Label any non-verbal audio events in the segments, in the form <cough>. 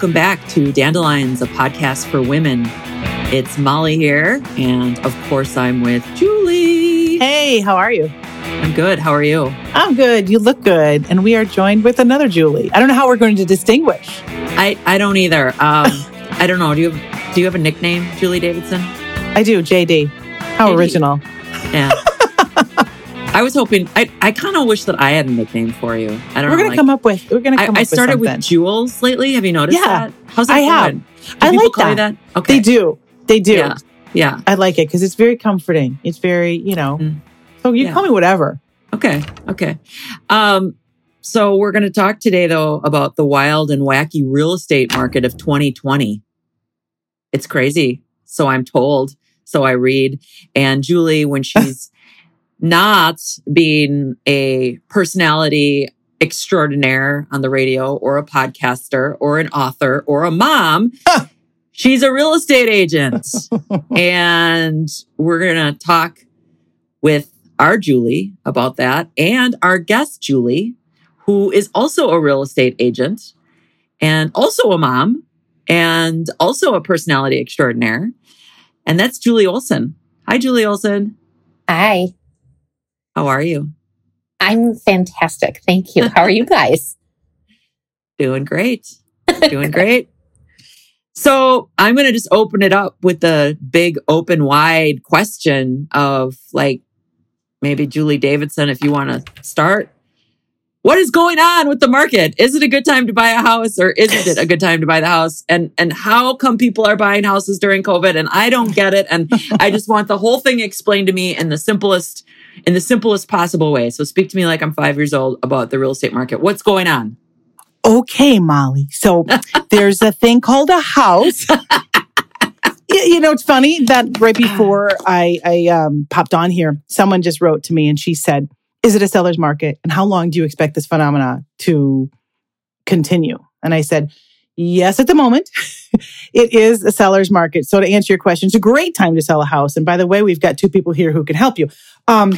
Welcome back to Dandelions, a podcast for women. It's Molly here, and of course, I'm with Julie. Hey, how are you? I'm good. How are you? I'm good. You look good. And we are joined with another Julie. I don't know how we're going to distinguish. I, I don't either. Um, <laughs> I don't know. Do you have, do you have a nickname, Julie Davidson? I do, JD. How JD. original. Yeah. <laughs> I was hoping. I, I kind of wish that I had a nickname for you. I don't know. We're know. gonna like- come up with. We're gonna I, come I up started with with. Jules lately. Have you noticed Yeah, that? How's that I have. Do I people like that. that? Okay. They do. They do. Yeah. Yeah. I like it because it's very comforting. It's very, you know. Mm. So you Yeah. call me whatever. Okay. Okay. Um, so we're going to talk today, though, about the wild and wacky real estate market of 2020. It's crazy. So I'm told. So I read. And Julie, when <laughs> she's not being a personality extraordinaire on the radio or a podcaster or an author or a mom, she's a real estate agent. <laughs> and we're going to talk with our Julie about that and our guest, Julie, who is also a real estate agent and also a mom and also a personality extraordinaire. And that's Julie Olson. Hi, Julie Olson. Hi, How are you? I'm fantastic. Thank you. How are you <laughs> guys? Doing great. Doing <laughs> great. So I'm going to just open it up with the big open wide question of like, maybe Julie Davidson, if you want to start. What is going on with the market? Is it a good time to buy a house or isn't it a good time to buy the house? And and how come people are buying houses during COVID? And I don't get it. And I just want the whole thing explained to me in the simplest, in the simplest possible way. So speak to me like I'm five years old about the real estate market. What's going on? Okay, Molly. So <laughs> there's a thing called a house. <laughs> You know, it's funny that right before I, I um, popped on here, someone just wrote to me and she said, Is it a seller's market? And how long do you expect this phenomena to continue? And I said, Yes, at the moment, <laughs> it is a seller's market. So to answer your question, it's a great time to sell a house. And by the way, we've got two people here who can help you. Um,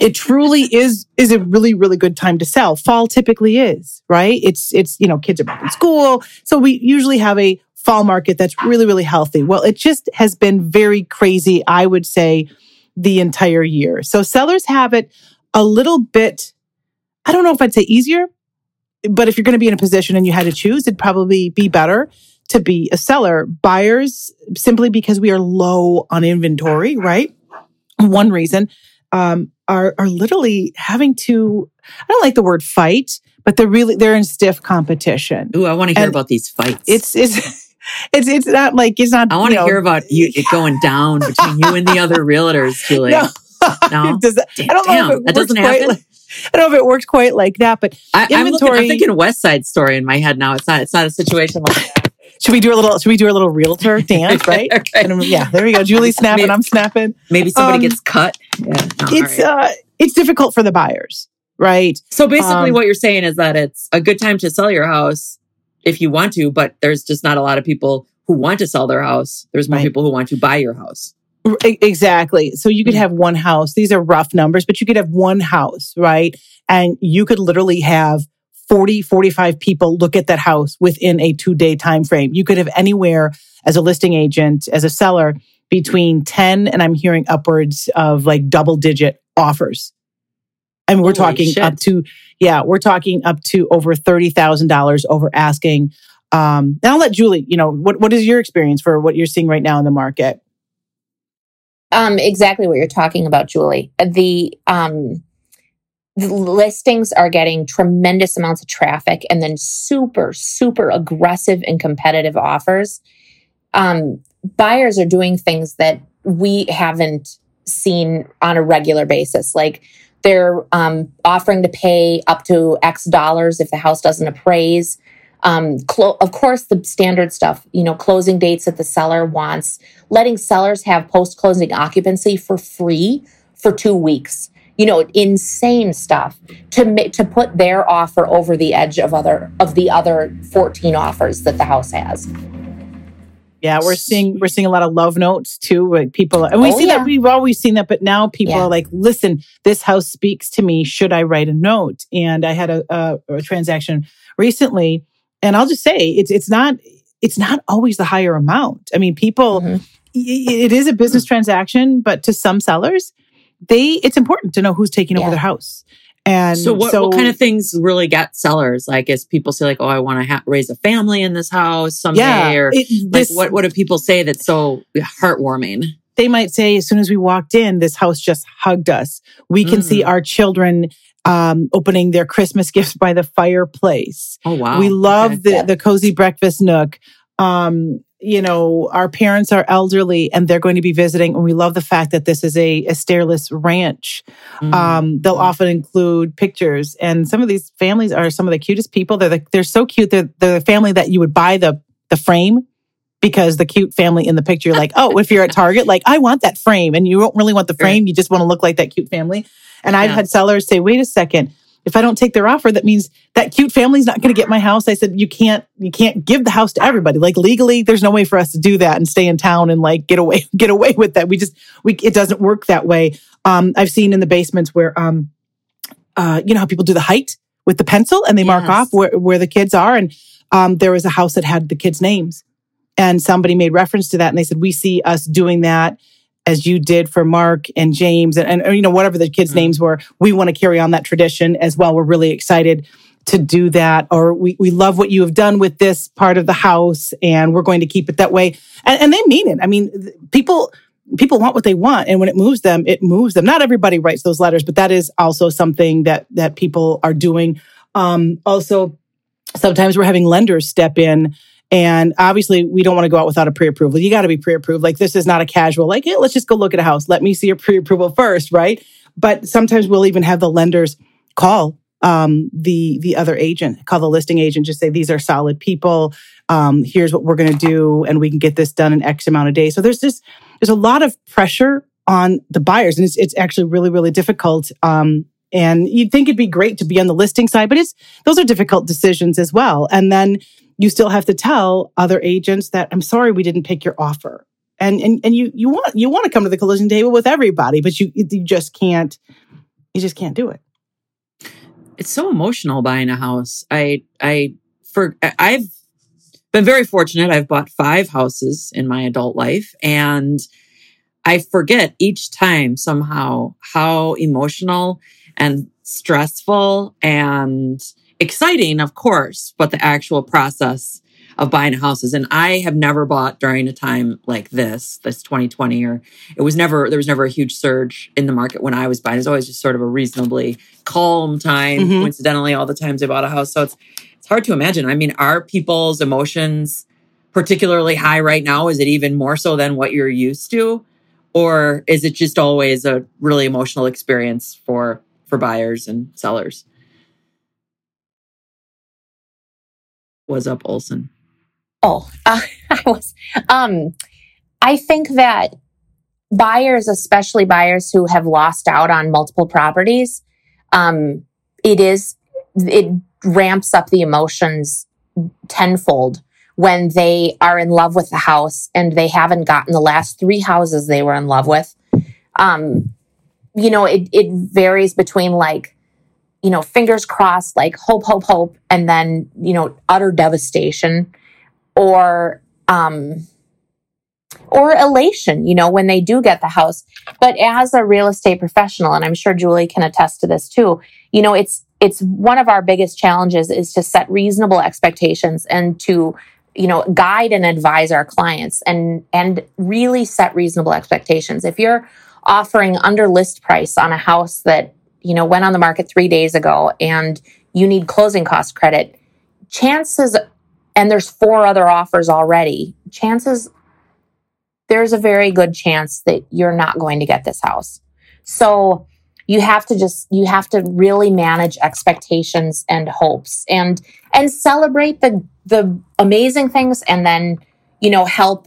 it truly is is a really really good time to sell. Fall typically is right. It's it's you know kids are back in school, so we usually have a fall market that's really really healthy. Well, it just has been very crazy. I would say the entire year. So sellers have it a little bit. I don't know if I'd say easier, but if you're going to be in a position and you had to choose, it'd probably be better to be a seller. Buyers simply because we are low on inventory, right? One reason um, are are literally having to. I don't like the word fight, but they're really they're in stiff competition. Ooh, I want to hear And about these fights. It's it's <laughs> it's it's not like it's not. I want you to know, hear about you it going down between you and the other <laughs> realtors, Julie. No. <laughs> No? Does that, Damn, I don't know damn, if it doesn't quite happen? like, I don't know if it works quite like that, but I, I'm, looking, I'm Inventory- thinking West Side Story in my head now. It's not. It's not a situation like that. Should we do a little? Should we do a little realtor <laughs> dance? Right? Right. And, yeah, there we go. Julie's <laughs> snapping. Maybe- I'm snapping. Maybe somebody Um, gets cut. Yeah. No, It's right. uh, it's difficult for the buyers, right? so basically, um, what you're saying is that it's a good time to sell your house if you want to, but there's just not a lot of people who want to sell their house. There's more Right. people who want to buy your house. Exactly. So you could have one house. These are rough numbers, but you could have one house, right? And you could literally have 40, 45 people look at that house within a two day time frame. You could have anywhere as a listing agent, as a seller, between 10 and I'm hearing upwards of like double digit offers. And we're Holy talking shit. up to, yeah, we're talking up to over $30,000 over asking. Um, and I'll let Julie, you know, what, what is your experience for what you're seeing right now in the market? Um, exactly what you're talking about, Julie. The um, the listings are getting tremendous amounts of traffic, and then super, super aggressive and competitive offers. Um, buyers are doing things that we haven't seen on a regular basis, like. They're um, offering to pay up to X dollars if the house doesn't appraise. Um, clo- of course, the standard stuff, you know, closing dates that the seller wants, letting sellers have post closing occupancy for free for two weeks. You know, insane stuff to ma- to put their offer over the edge of other of the other fourteen offers that the house has. Yeah, we're seeing we're seeing a lot of love notes too. Like people, and we Oh, see yeah. that we've always seen that, but now people Yeah. are like, "Listen, this house speaks to me. Should I write a note?" And I had a, a, a transaction recently And I'll just say it's it's not it's not always the higher amount. I mean, people Mhm. it is a business transaction, but to some sellers, they it's important to know who's taking over Yeah. their house. And So what, what kind of things really get sellers? Like, as people say, like, "Oh, I want to ha- raise a family in this house someday," yeah, or it- like, what what do people say that's so heartwarming? they might say as soon as we walked in, this house just hugged us. We can see Mm. our children um, opening their Christmas <laughs> gifts by the fireplace. Oh wow, we love Okay. the Yeah. the cozy breakfast nook. Um, you know, our parents are elderly and they're going to be visiting, and we love the fact that this is a, a stairless ranch. Mm. Um, they'll often include pictures, and some of these families are some of the cutest people. They're the, they're so cute. They're, they're the family that you would buy the the frame because the cute family in the picture, like, oh, if you're at Target, like, I want that frame, and you don't really want the frame, you just want to look like that cute family. And I've had sellers say, wait a second. If I don't take their offer, that means that cute family's not going to get my house. I said, you can't, you can't give the house to everybody. Like legally, there's no way for us to do that and stay in town and like get away, <laughs> get away with that. We just, we, it doesn't work that way. Um, I've seen in the basements where, um, uh, you know how people do the height with the pencil and they mark off where, where the kids are. And, um, there was a house that had the kids' names and somebody made reference to that. And they said, we see us doing that as you did for Mark and James and, and you know, whatever the kids' Mm. names were. We want to carry on that tradition as well. We're really excited to do that. Or we, we love what you have done with this part of the house and we're going to keep it that way. And, and they mean it. I mean, people, people want what they want. And when it moves them, it moves them. Not everybody writes those letters, but that is also something that, that people are doing. Um, also, sometimes we're having lenders step in and obviously, we don't want to go out without a pre-approval. You got to be pre-approved. Like this is not a casual, like, hey, let's just go look at a house. Let me see your pre-approval first, right? But sometimes we'll even have the lenders call um, the the other agent, call the listing agent, just say these are solid people. Um, here's what we're going to do, and we can get this done in X amount of days. So there's just there's a lot of pressure on the buyers, and it's it's actually really really difficult. Um, and you'd think it'd be great to be on the listing side, but it's those are difficult decisions as well. And then you still have to tell other agents that I'm sorry we didn't pick your offer. And and and you you want you want to come to the collision table with everybody, but you you just can't you just can't do it. it's so emotional buying a house. I I for I've been very fortunate. I've bought five houses in my adult life and I forget each time somehow how emotional and stressful and exciting, of course, but the actual process of buying houses. And I have never bought during a time like this, this 2020, or it was never, there was never a huge surge in the market when I was buying. It was always just sort of a reasonably calm time, Mhm. coincidentally, all the times I bought a house. So it's, it's hard to imagine. I mean, are people's emotions particularly high right now? Is it even more so than what you're used to? Or is it just always a really emotional experience for for buyers and sellers? Was up Olson. Oh, uh, <laughs> I was. Um, I think that buyers, especially buyers who have lost out on multiple properties, um, it is it ramps up the emotions tenfold when they are in love with the house and they haven't gotten the last three houses they were in love with. Um, you know, it it varies between like you know, fingers crossed, like hope, hope, hope, and then, you know, utter devastation or, um, or elation, you know, when they do get the house. But as a real estate professional, and I'm sure Julie can attest to this too, you know, it's, it's one of our biggest challenges is to set reasonable expectations and to, you know, guide and advise our clients and, and really set reasonable expectations. If you're offering under list price on a house that you know, went on the market three days ago and you need closing cost credit, chances, and there's four other offers already, chances, there's a very good chance that you're not going to get this house. So you have to just, you have to really manage expectations and hopes and, and celebrate the, the amazing things and then, you know, help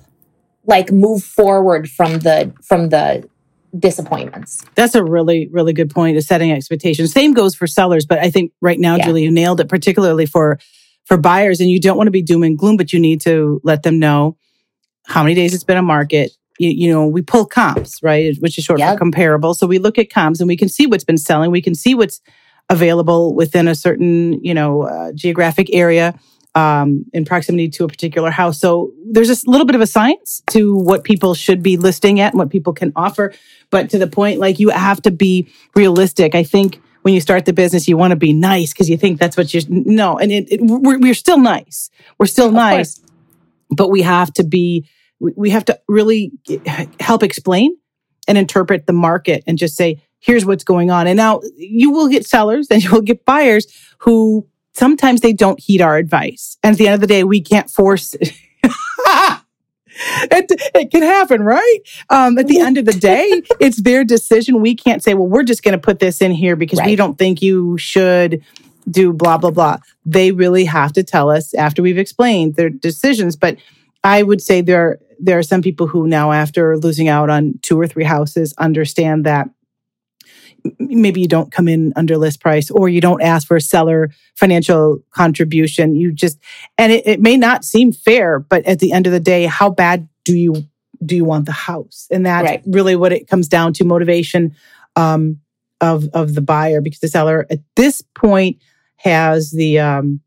like move forward from the, from the, disappointments. That's a really, really good point of setting expectations. Same goes for sellers, but I think right now, Yeah. Julie, you nailed it, particularly for for buyers. And you don't want to be doom and gloom, but you need to let them know how many days it's been a market. You, you know, we pull comps, right? Which is short Yep. for comparable. So we look at comps and we can see what's been selling. We can see what's available within a certain, you know, uh, geographic area. Um, in proximity to a particular house. So there's a little bit of a science to what people should be listing at and what people can offer. But to the point, like you have to be realistic. I think when you start the business, you want to be nice because you think that's what you're. No, and it, it, we're, we're still nice. We're still nice, but we have to be. We we have to really help explain and interpret the market and just say, here's what's going on. And now you will get sellers and you will get buyers who sometimes they don't heed our advice. And at the end of the day, we can't force. it, <laughs> it can happen, right? Um, at the end of the day, <laughs> it's their decision. We can't say, well, we're just going to put this in here because we don't think you should do blah, blah, blah. They really have to tell us after we've explained their decisions. But I would say there, are, there are some people who now, after losing out on two or three houses, understand that maybe you don't come in under list price or you don't ask for a seller financial contribution. You just, and it, it may not seem fair, but at the end of the day, how bad do you do you want the house? And that's Right. really what it comes down to motivation um, of of the buyer because the seller at this point has the um,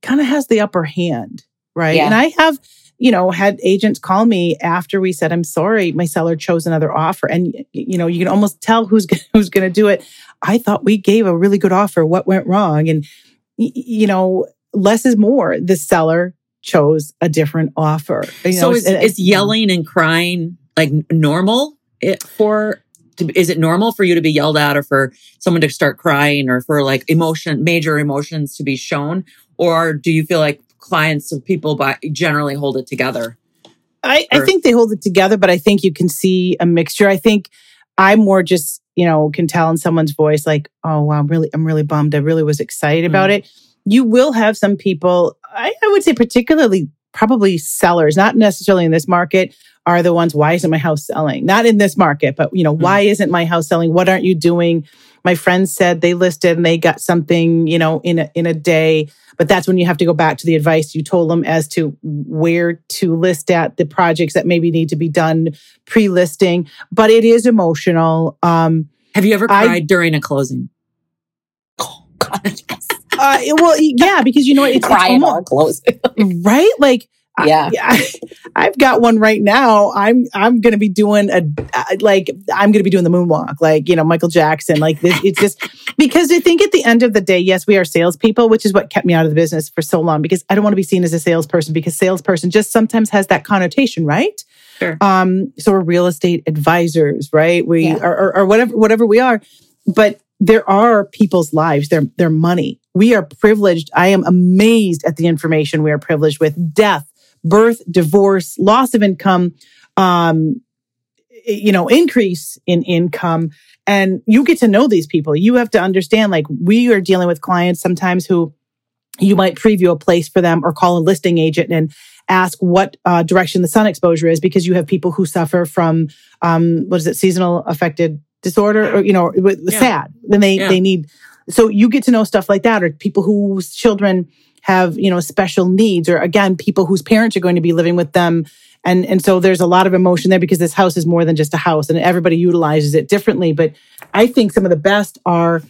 kind of has the upper hand, right? Yeah. And I have you know had agents call me after we said i'm sorry my seller chose another offer. And you know you can almost tell who's <laughs> gonna, who's going to do it. I thought we gave a really good offer. What went wrong? And you know less is more. The seller chose a different offer You so know, is, and- is yelling and crying like normal it, for to, is it normal for you to be yelled at or for someone to start crying or for like emotion major emotions to be shown? Or do you feel like clients of people by generally hold it together I, I think they hold it together, but I think you can see a mixture. I think I'm more just, you know, can tell in someone's voice, like, oh wow, I'm really, I'm really bummed. I really was excited about Mm. it. You will have some people, I, I would say particularly probably sellers, not necessarily in this market, are the ones, why isn't my house selling? Not in this market, but you know, Mm. why isn't my house selling? What aren't you doing? My friends said they listed and they got something, you know, in a in a day. But that's when you have to go back to the advice you told them as to where to list at the projects that maybe need to be done pre-listing. But it is emotional. Um, have you ever I- cried during a closing Oh, God, yes. uh, well, yeah, because you know what, it's, it's Crying almo- on closing. right. Like, I- Yeah. I, I've got one right now. I'm I'm going to be doing a uh, like I'm going to be doing the moonwalk, like you know Michael Jackson. Like this, it's just because I think at the end of the day, yes, we are salespeople, which is what kept me out of the business for so long. Because I don't want to be seen as a salesperson because salesperson just sometimes has that connotation, right? Sure. Um, so we're real estate advisors, right? We Yeah. are, or, or whatever whatever we are, but there are people's lives, their their money. We are privileged. I am amazed at the information we are privileged with. Death, birth, divorce, loss of income, um, you know, increase in income. And you get to know these people. You have to understand, like, we are dealing with clients sometimes who you might preview a place for them or call a listing agent and ask what uh, direction the sun exposure is because you have people who suffer from um, what is it seasonal affected disorder or you know with Yeah. sad then they Yeah. they need so you get to know stuff like that or people whose children have you know special needs or again people whose parents are going to be living with them. And and so there's a lot of emotion there because this house is more than just a house and everybody utilizes it differently. But i think some of the best are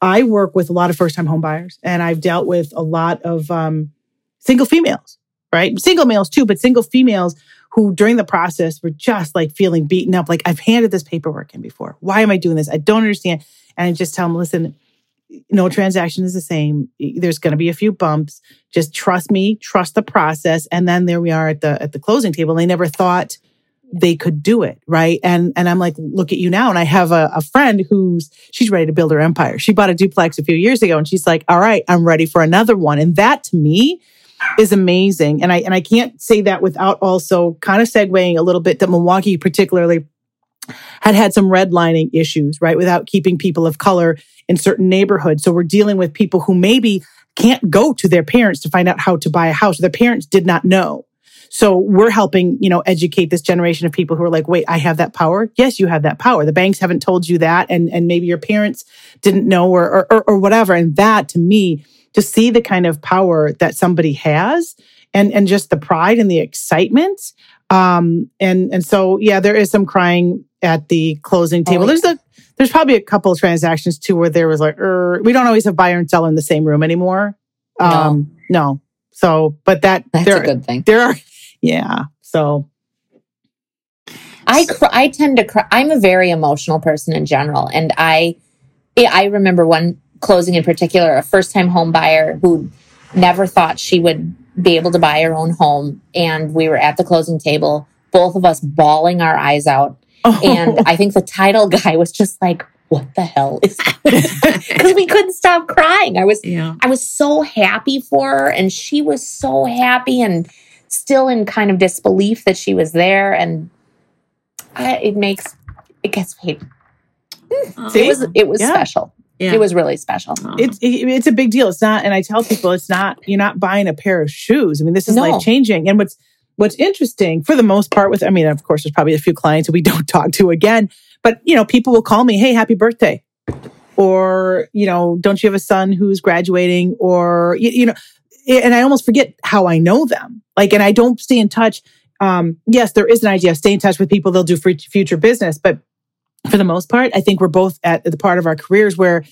i work with a lot of first time home buyers and i've dealt with a lot of um, single females right? Single males too but single females who during the process were just like feeling beaten up like i've handed this paperwork in before. Why am i doing this? I don't understand. And i just tell them listen no transaction is the same. There's going to be a few bumps. Just trust me trust the process and then there we are at the at the closing table. They never thought they could do it right? And and i'm like look at you now. And i have a, a friend who's she's ready to build her empire. She bought a duplex a few years ago and she's like all right i'm ready for another one. And that to me is amazing. And i and i can't say that without also kind of segueing a little bit that milwaukee particularly had had some redlining issues right without keeping people of color in certain neighborhoods so we're dealing with people who maybe can't go to their parents to find out how to buy a house their parents did not know so we're helping, you know, educate this generation of people who are like, wait, I have that power. Yes, you have that power. The banks haven't told you that. And, and maybe your parents didn't know or, or, or, whatever. And that to me, to see the kind of power that somebody has and, and just the pride and the excitement. Um, and, and so, yeah, there is some crying at the closing table. Oh, There's a, there's probably a couple of transactions too where there was like, er, we don't always have buyer and seller in the same room anymore. No. Um, no, So, but that That's there a good thing. there are yeah. So I cry, I tend to cry. I'm a very emotional person in general, and I I remember one closing in particular, a first time home buyer who never thought she would be able to buy her own home, and we were at the closing table, both of us bawling our eyes out, Oh. and I think the title guy was just like, "What the hell is?" <laughs> Because we couldn't stop crying. I was Yeah. I was so happy for her, and she was so happy and still in kind of disbelief that she was there. And I, it makes it gets paid. See? It was it was Yeah. special. Yeah. It was really special. Oh. it's it, it's a big deal. It's not, and I tell people it's not. You're not buying a pair of shoes. I mean, this is No. life changing. And what's what's interesting for the most part with, I mean, of course, there's probably a few clients we <laughs> don't talk to again, but you know, people will call me, "Hey, happy birthday," or you know, "Don't you have a son who's graduating?" Or you, you know, and I almost forget how I know them. Like, and I don't stay in touch. Um, yes, there is an idea. Stay in touch with people. They'll do for future business, but for the most part, I think we're both at the part of our careers where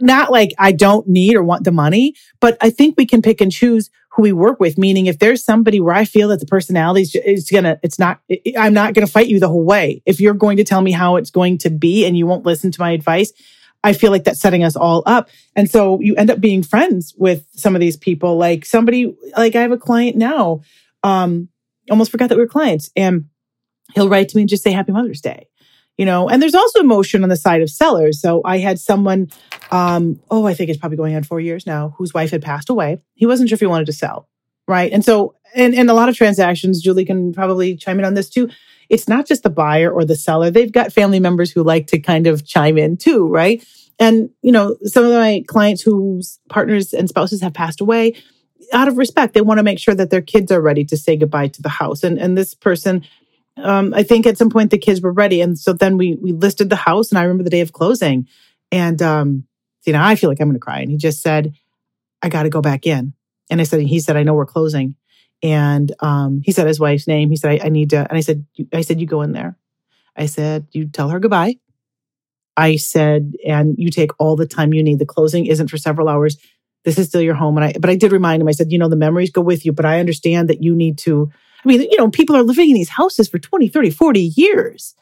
not like I don't need or want the money, but I think we can pick and choose who we work with. Meaning, if there's somebody where I feel that the personality is, gonna, it's not, I'm not gonna fight you the whole way. If you're going to tell me how it's going to be and you won't listen to my advice, I feel like that's setting us all up. And so you end up being friends with some of these people. Like somebody, like I have a client now, um, almost forgot that we were clients, and he'll write to me and just say Happy Mother's Day. You know, and there's also emotion on the side of sellers. So I had someone, um, oh, I think it's probably going on four years now, whose wife had passed away. He wasn't sure if he wanted to sell, right? And so, and and a lot of transactions, Julie can probably chime in on this too. It's not just the buyer or the seller; they've got family members who like to kind of chime in too, right? And you know, some of my clients whose partners and spouses have passed away, out of respect, they want to make sure that their kids are ready to say goodbye to the house. And and this person um, I think at some point the kids were ready, and so then we we listed the house, and I remember the day of closing, and um, you know I feel like I'm going to cry, and he just said, "I got to go back in," and I said, he said, "I know we're closing," and um, he said his wife's name. He said, I, "I need to," and I said, "You- "I said you go in there," I said, "You tell her goodbye." I said, "And you take all the time you need. The closing isn't for several hours." This is still your home. And I, but I did remind him, I said, you know, the memories go with you, but I understand that you need to I mean, you know, people are living in these houses for 20, 30, 40 years.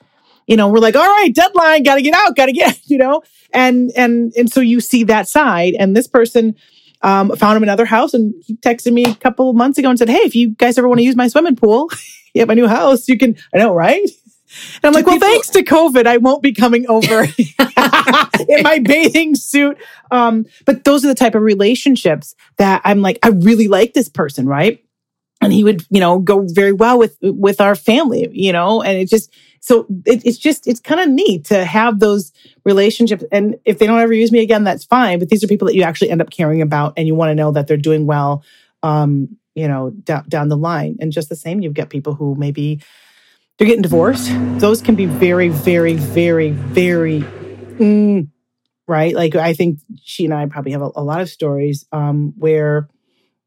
You know, we're like, all right, deadline, gotta get out, gotta get, <laughs> you know, and and and so you see that side. And this person um, found him another house and he texted me a couple of months ago and said, Hey, if you guys ever want to use my swimming pool <laughs> at my new house, you can, I know, right? And I'm Do like, well, people- thanks to COVID, I won't be coming over <laughs> in my bathing suit. Um, but those are the type of relationships that I'm like, I really like this person, right? And he would you know go very well with with our family you know and it just so it, it's just it's kind of neat to have those relationships. And if they don't ever use me again that's fine but these are people that you actually end up caring about and you want to know that they're doing well um you know down, down the line. And just the same you've got people who maybe they're getting divorced. Those can be very very very very mm, right? Like i think she and i probably have a, a lot of stories um where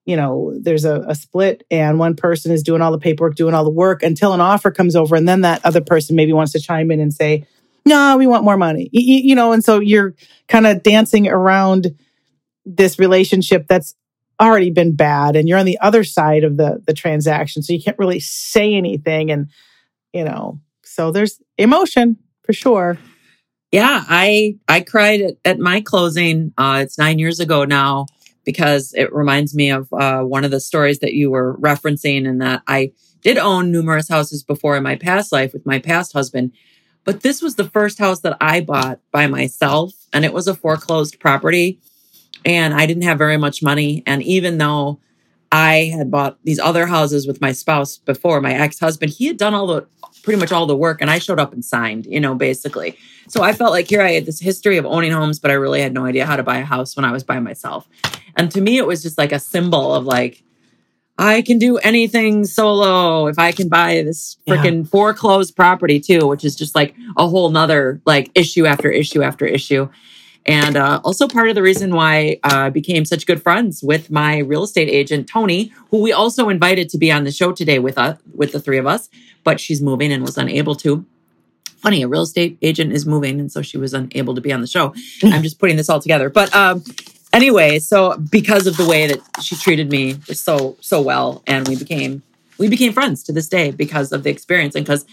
you know, there's a, a split and one person is doing all the paperwork, doing all the work until an offer comes over. And then that other person maybe wants to chime in and say, no, we want more money, Y- y- you know, and so you're kind of dancing around this relationship that's already been bad and you're on the other side of the the transaction so you can't really say anything and you know so there's emotion for sure Yeah, I I cried at, at my closing. Uh, it's nine years ago now because it reminds me of uh, one of the stories that you were referencing, and that I did own numerous houses before in my past life with my past husband, but this was the first house that I bought by myself, and it was a foreclosed property, and I didn't have very much money, and even though I had bought these other houses with my spouse before, my ex husband, he had done all the pretty much all the work, and I showed up and signed, you know, basically. So I felt like here I had this history of owning homes, but I really had no idea how to buy a house when I was by myself. And to me, it was just like a symbol of like, I can do anything solo if I can buy this Yeah. freaking foreclosed property too, which is just like a whole nother like issue after issue after issue. And uh, also part of the reason why uh, I became such good friends with my real estate agent Tony, who we also invited to be on the show today with us, with the three of us, but she's moving and was unable to. Funny, a real estate agent is moving, and so she was unable to be on the show. <laughs> I'm just putting this all together. But um, anyway, so because of the way that she treated me so so well, and we became we became friends to this day because of the experience and because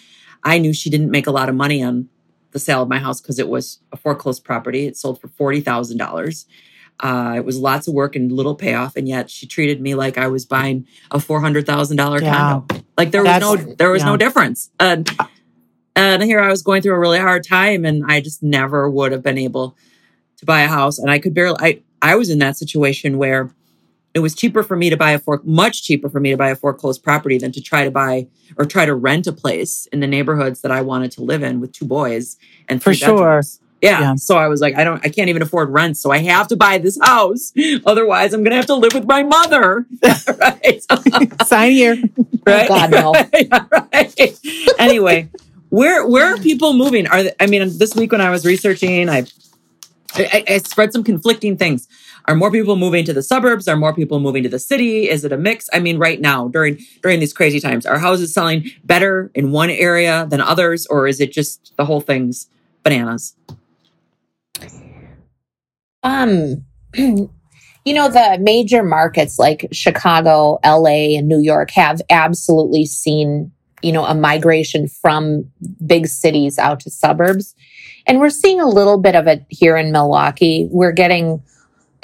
I knew she didn't make a lot of money on the sale of my house because it was a foreclosed property. It sold for forty thousand uh, dollars. It was lots of work and little payoff, and yet she treated me like I was buying a four hundred thousand dollar Yeah. condo. Like there was That's- no there was yeah. no difference. And and here I was going through a really hard time, and I just never would have been able to buy a house. And I could barely. I I was in that situation where it was cheaper for me to buy a for much cheaper for me to buy a foreclosed property than to try to buy or try to rent a place in the neighborhoods that I wanted to live in with two boys and For sure. Yeah. Yeah. So I was like, I don't, I can't even afford rent. So I have to buy this house. <laughs> Otherwise, I'm going to have to live with my mother. <laughs> <laughs> right. Sign here. right. God, no. Yeah, right. Anyway, where where are people moving? Are they, I mean, this week when I was researching, I, I I spread some conflicting things. Are more people moving to the suburbs? Are more people moving to the city? Is it a mix? I mean, right now during during these crazy times, are houses selling better in one area than others, or is it just the whole thing's bananas? Um, <clears throat> you know, the major markets like Chicago, LA, and New York have absolutely seen, you know, a migration from big cities out to suburbs. And we're seeing a little bit of it here in Milwaukee. We're getting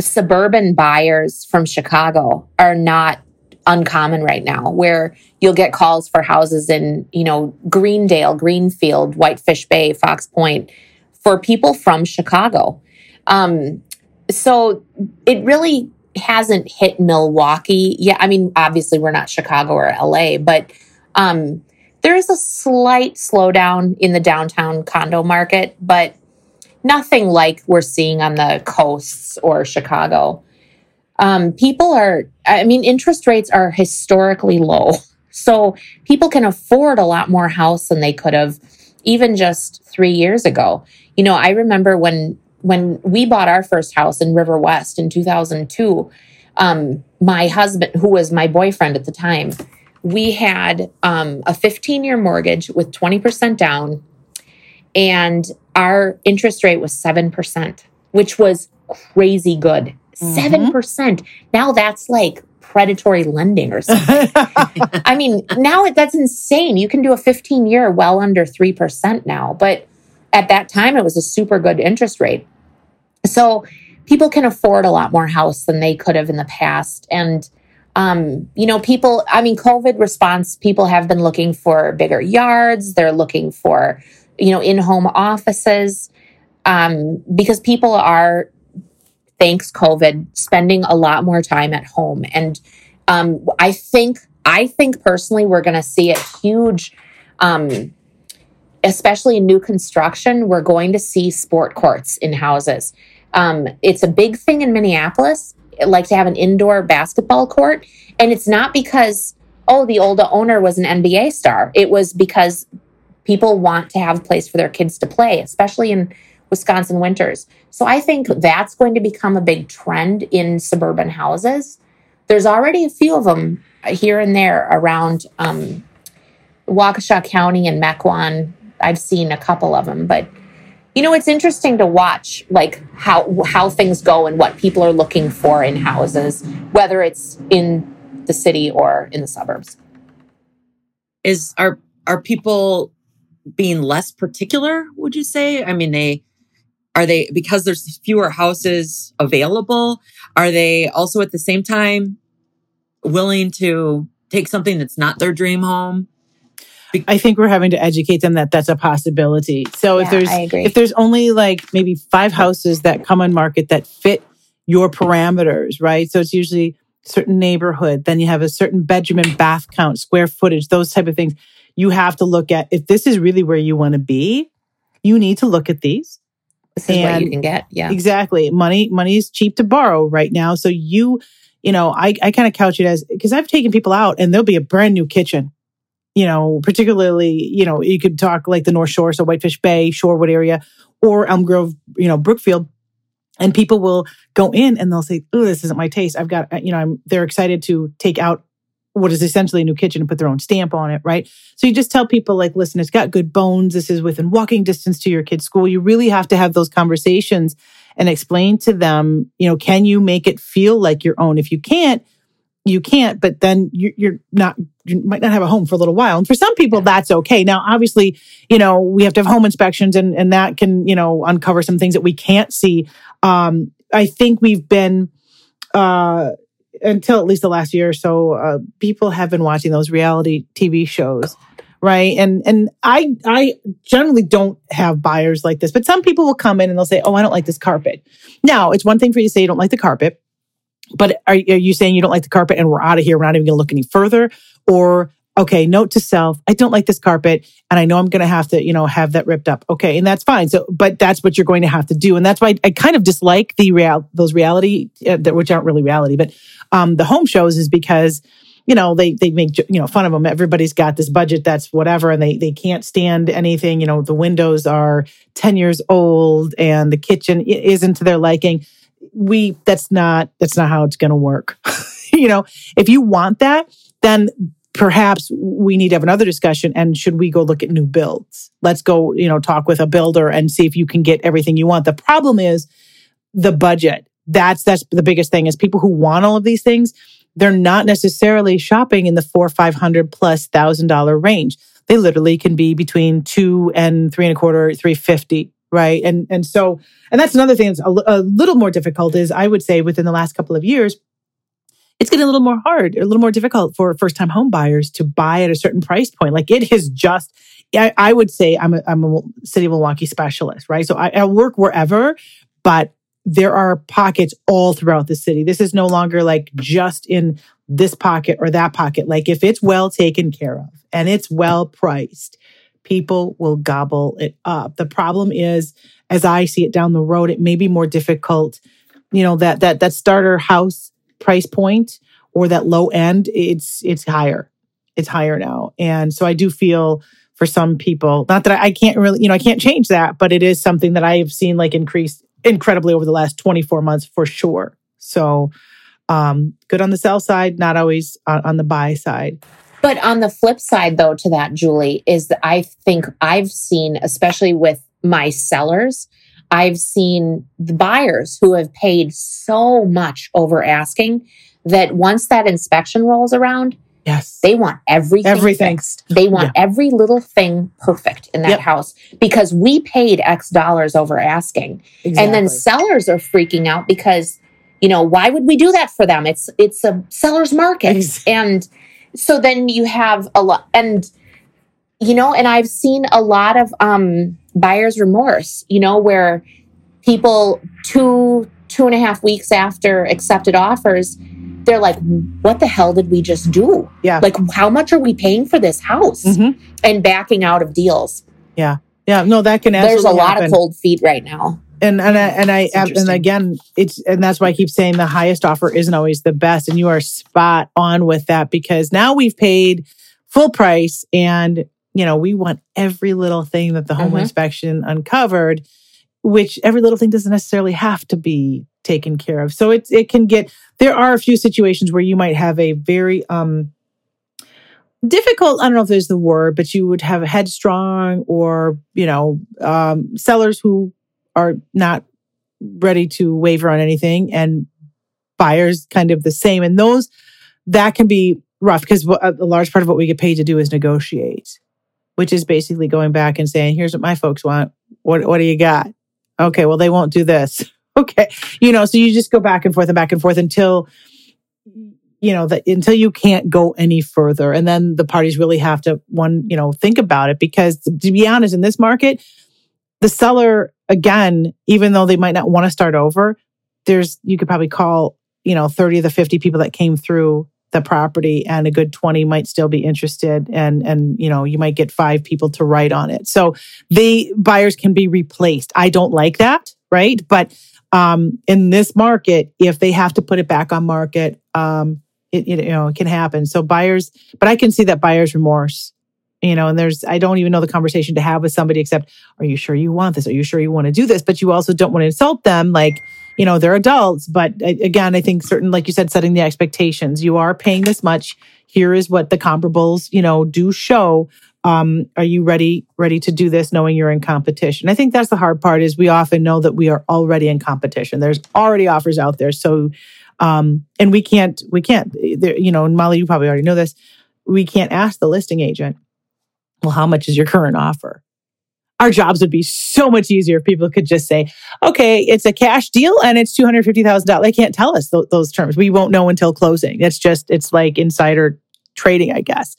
suburban buyers from Chicago are not uncommon right now where you'll get calls for houses in, you know, Greendale, Greenfield, Whitefish Bay, Fox Point for people from Chicago. Um, so it really hasn't hit Milwaukee yet. I mean, obviously we're not Chicago or LA, but um, there is a slight slowdown in the downtown condo market, but nothing like we're seeing on the coasts or Chicago. Um, people are, I mean, interest rates are historically low. <laughs> So people can afford a lot more house than they could have even just three years ago. You know, I remember when when we bought our first house in River West in 2002, um, my husband, who was my boyfriend at the time, we had um, a 15 year mortgage with 20% down, and our interest rate was 7%, which was crazy good. Mhm. 7%. Now that's like predatory lending or something. <laughs> I mean, now that's insane. You can do a 15 year well under 3% now, but at that time it was a super good interest rate. So people can afford a lot more house than they could have in the past. And, um, you know, people, I mean, COVID response, people have been looking for bigger yards. They're looking for, you know, in home offices um, because people are, thanks COVID, spending a lot more time at home. And um, I think, I think personally, we're going to see a huge, um, especially in new construction, we're going to see sport courts in houses. Um, it's a big thing in Minneapolis, like to have an indoor basketball court. And it's not because, oh, the old owner was an NBA star. It was because people want to have a place for their kids to play, especially in Wisconsin winters. So I think that's going to become a big trend in suburban houses. There's already a few of them here and there around um, Waukesha County and Mequon. I've seen a couple of them, but you know, it's interesting to watch like how how things go and what people are looking for in houses, whether it's in the city or in the suburbs. Is are are people being less particular? Would you say? I mean, they are they because there's fewer houses available. Are they also at the same time willing to take something that's not their dream home? I think we're having to educate them that that's a possibility. So if there's if there's only like maybe five houses that come on market that fit your parameters, right? So it's usually certain neighborhood, then you have a certain bedroom and bath count, square footage, those type of things. You have to look at if this is really where you want to be, you need to look at these. This is what you can get. Yeah. Exactly. Money money is cheap to borrow right now. So you, you know, I, I kind of couch it as because I've taken people out and there'll be a brand new kitchen. You know, particularly, you know, you could talk like the North Shore, so Whitefish Bay, Shorewood area, or Elm Grove, you know, Brookfield. And people will go in and they'll say, Oh, this isn't my taste. I've got, uh, you know, I'm they're excited to take out what is essentially a new kitchen and put their own stamp on it, right? So you just tell people like, listen, it's got good bones. This is within walking distance to your kid's school. You really have to have those conversations and explain to them, you know, can you make it feel like your own? If you can't, you can't, but then you're not, you might not have a home for a little while. And for some people, that's okay. Now, obviously, you know, we have to have home inspections and, and that can, you know, uncover some things that we can't see. Um, I think we've been, uh, until at least the last year or so, uh, people have been watching those reality TV shows, right? And and I I generally don't have buyers like this, but some people will come in and they'll say, "Oh, I don't like this carpet." Now, it's one thing for you to say you don't like the carpet, but are, are you saying you don't like the carpet and we're out of here? We're not even to look any further, or okay, note to self, I don't like this carpet and I know I'm going to have to, you know, have that ripped up. Okay. And that's fine. So, but that's what you're going to have to do. And that's why I kind of dislike the real, those reality, uh, which aren't really reality, but um, the home shows is because, you know, they, they make, you know, fun of them. Everybody's got this budget that's whatever and they, they can't stand anything. You know, the windows are 10 years old and the kitchen isn't to their liking. We, that's not, that's not how it's going to work. <laughs> you know, if you want that, then perhaps we need to have another discussion and should we go look at new builds? Let's go you know talk with a builder and see if you can get everything you want. The problem is the budget. That's that's the biggest thing is people who want all of these things they're not necessarily shopping in the four five hundred plus thousand dollar range. They literally can be between two and three and a quarter three fifty right? And and so and that's another thing that's a, a little more difficult is i would say within the last couple of years it's getting a little more hard, a little more difficult for first time home buyers to buy at a certain price point. Like it is just, I, I would say I'm a, I'm a city of Milwaukee specialist, right? So I, I work wherever, but there are pockets all throughout the city. This is no longer like just in this pocket or that pocket. Like if it's well taken care of and it's well priced, people will gobble it up. The problem is, as I see it down the road, it may be more difficult. You know that that that starter house price point or that low end, it's it's higher. It's higher now. And so I do feel for some people, not that I, I can't really, you know, I can't change that, but it is something that I have seen like increase incredibly over the last 24 months for sure. So um, good on the sell side, not always on, on the buy side. But on the flip side, though, to that, Julie, is that I think I've seen, especially with my sellers, I've seen the buyers who have paid so much over asking that once that inspection rolls around, yes, they want everything, everything. fixed. They want yeah. every little thing perfect in that yep. house because we paid X dollars over asking. Exactly. And then sellers are freaking out because, you know, why would we do that for them? It's it's a seller's market. Exactly. And so then you have a lot and you know, and I've seen a lot of um buyer's remorse, you know, where people two, two and a half weeks after accepted offers, they're like, what the hell did we just do? Yeah. Like, how much are we paying for this house? Mm-hmm. And backing out of deals. Yeah. Yeah. No, that can There's a lot happen. of cold feet right now. And and I, and I and again, it's and that's why I keep saying the highest offer isn't always the best. And you are spot on with that because now we've paid full price and you know, we want every little thing that the home mm-hmm. inspection uncovered, which every little thing doesn't necessarily have to be taken care of. So it's it can get there are a few situations where you might have a very um difficult, I don't know if there's the word, but you would have a headstrong or, you know, um sellers who are not ready to waver on anything and buyers kind of the same. And those that can be rough because a large part of what we get paid to do is negotiate which is basically going back and saying, here's what my folks want. What, what do you got? Okay, well, they won't do this. <laughs> Okay. You know, so you just go back and forth and back and forth until, you know, that until you can't go any further. And then the parties really have to one, you know, think about it because to be honest, in this market, the seller, again, even though they might not want to start over, there's, you could probably call, you know, 30 of the 50 people that came through the property and a good 20 might still be interested and and you know you might get five people to write on it. So the buyers can be replaced. I don't like that right? But um in this market if they have to put it back on market um it, it you know it can happen. So buyers but i can see that buyers remorse you know and there's i don't even know the conversation to have with somebody except are you sure you want this? Are you sure you want to do this? But you also don't want to insult them like you know, they're adults, but again, I think certain, like you said, setting the expectations. You are paying this much. Here is what the comparables, you know, do show. Um, are you ready ready to do this knowing you're in competition? I think that's the hard part is we often know that we are already in competition. There's already offers out there. So um, and we can't we can't there, you know, and Molly, you probably already know this. We can't ask the listing agent, well, how much is your current offer? Our jobs would be so much easier if people could just say, okay, it's a cash deal and it's $250,000. They can't tell us th- those terms. We won't know until closing. It's just, it's like insider trading, I guess.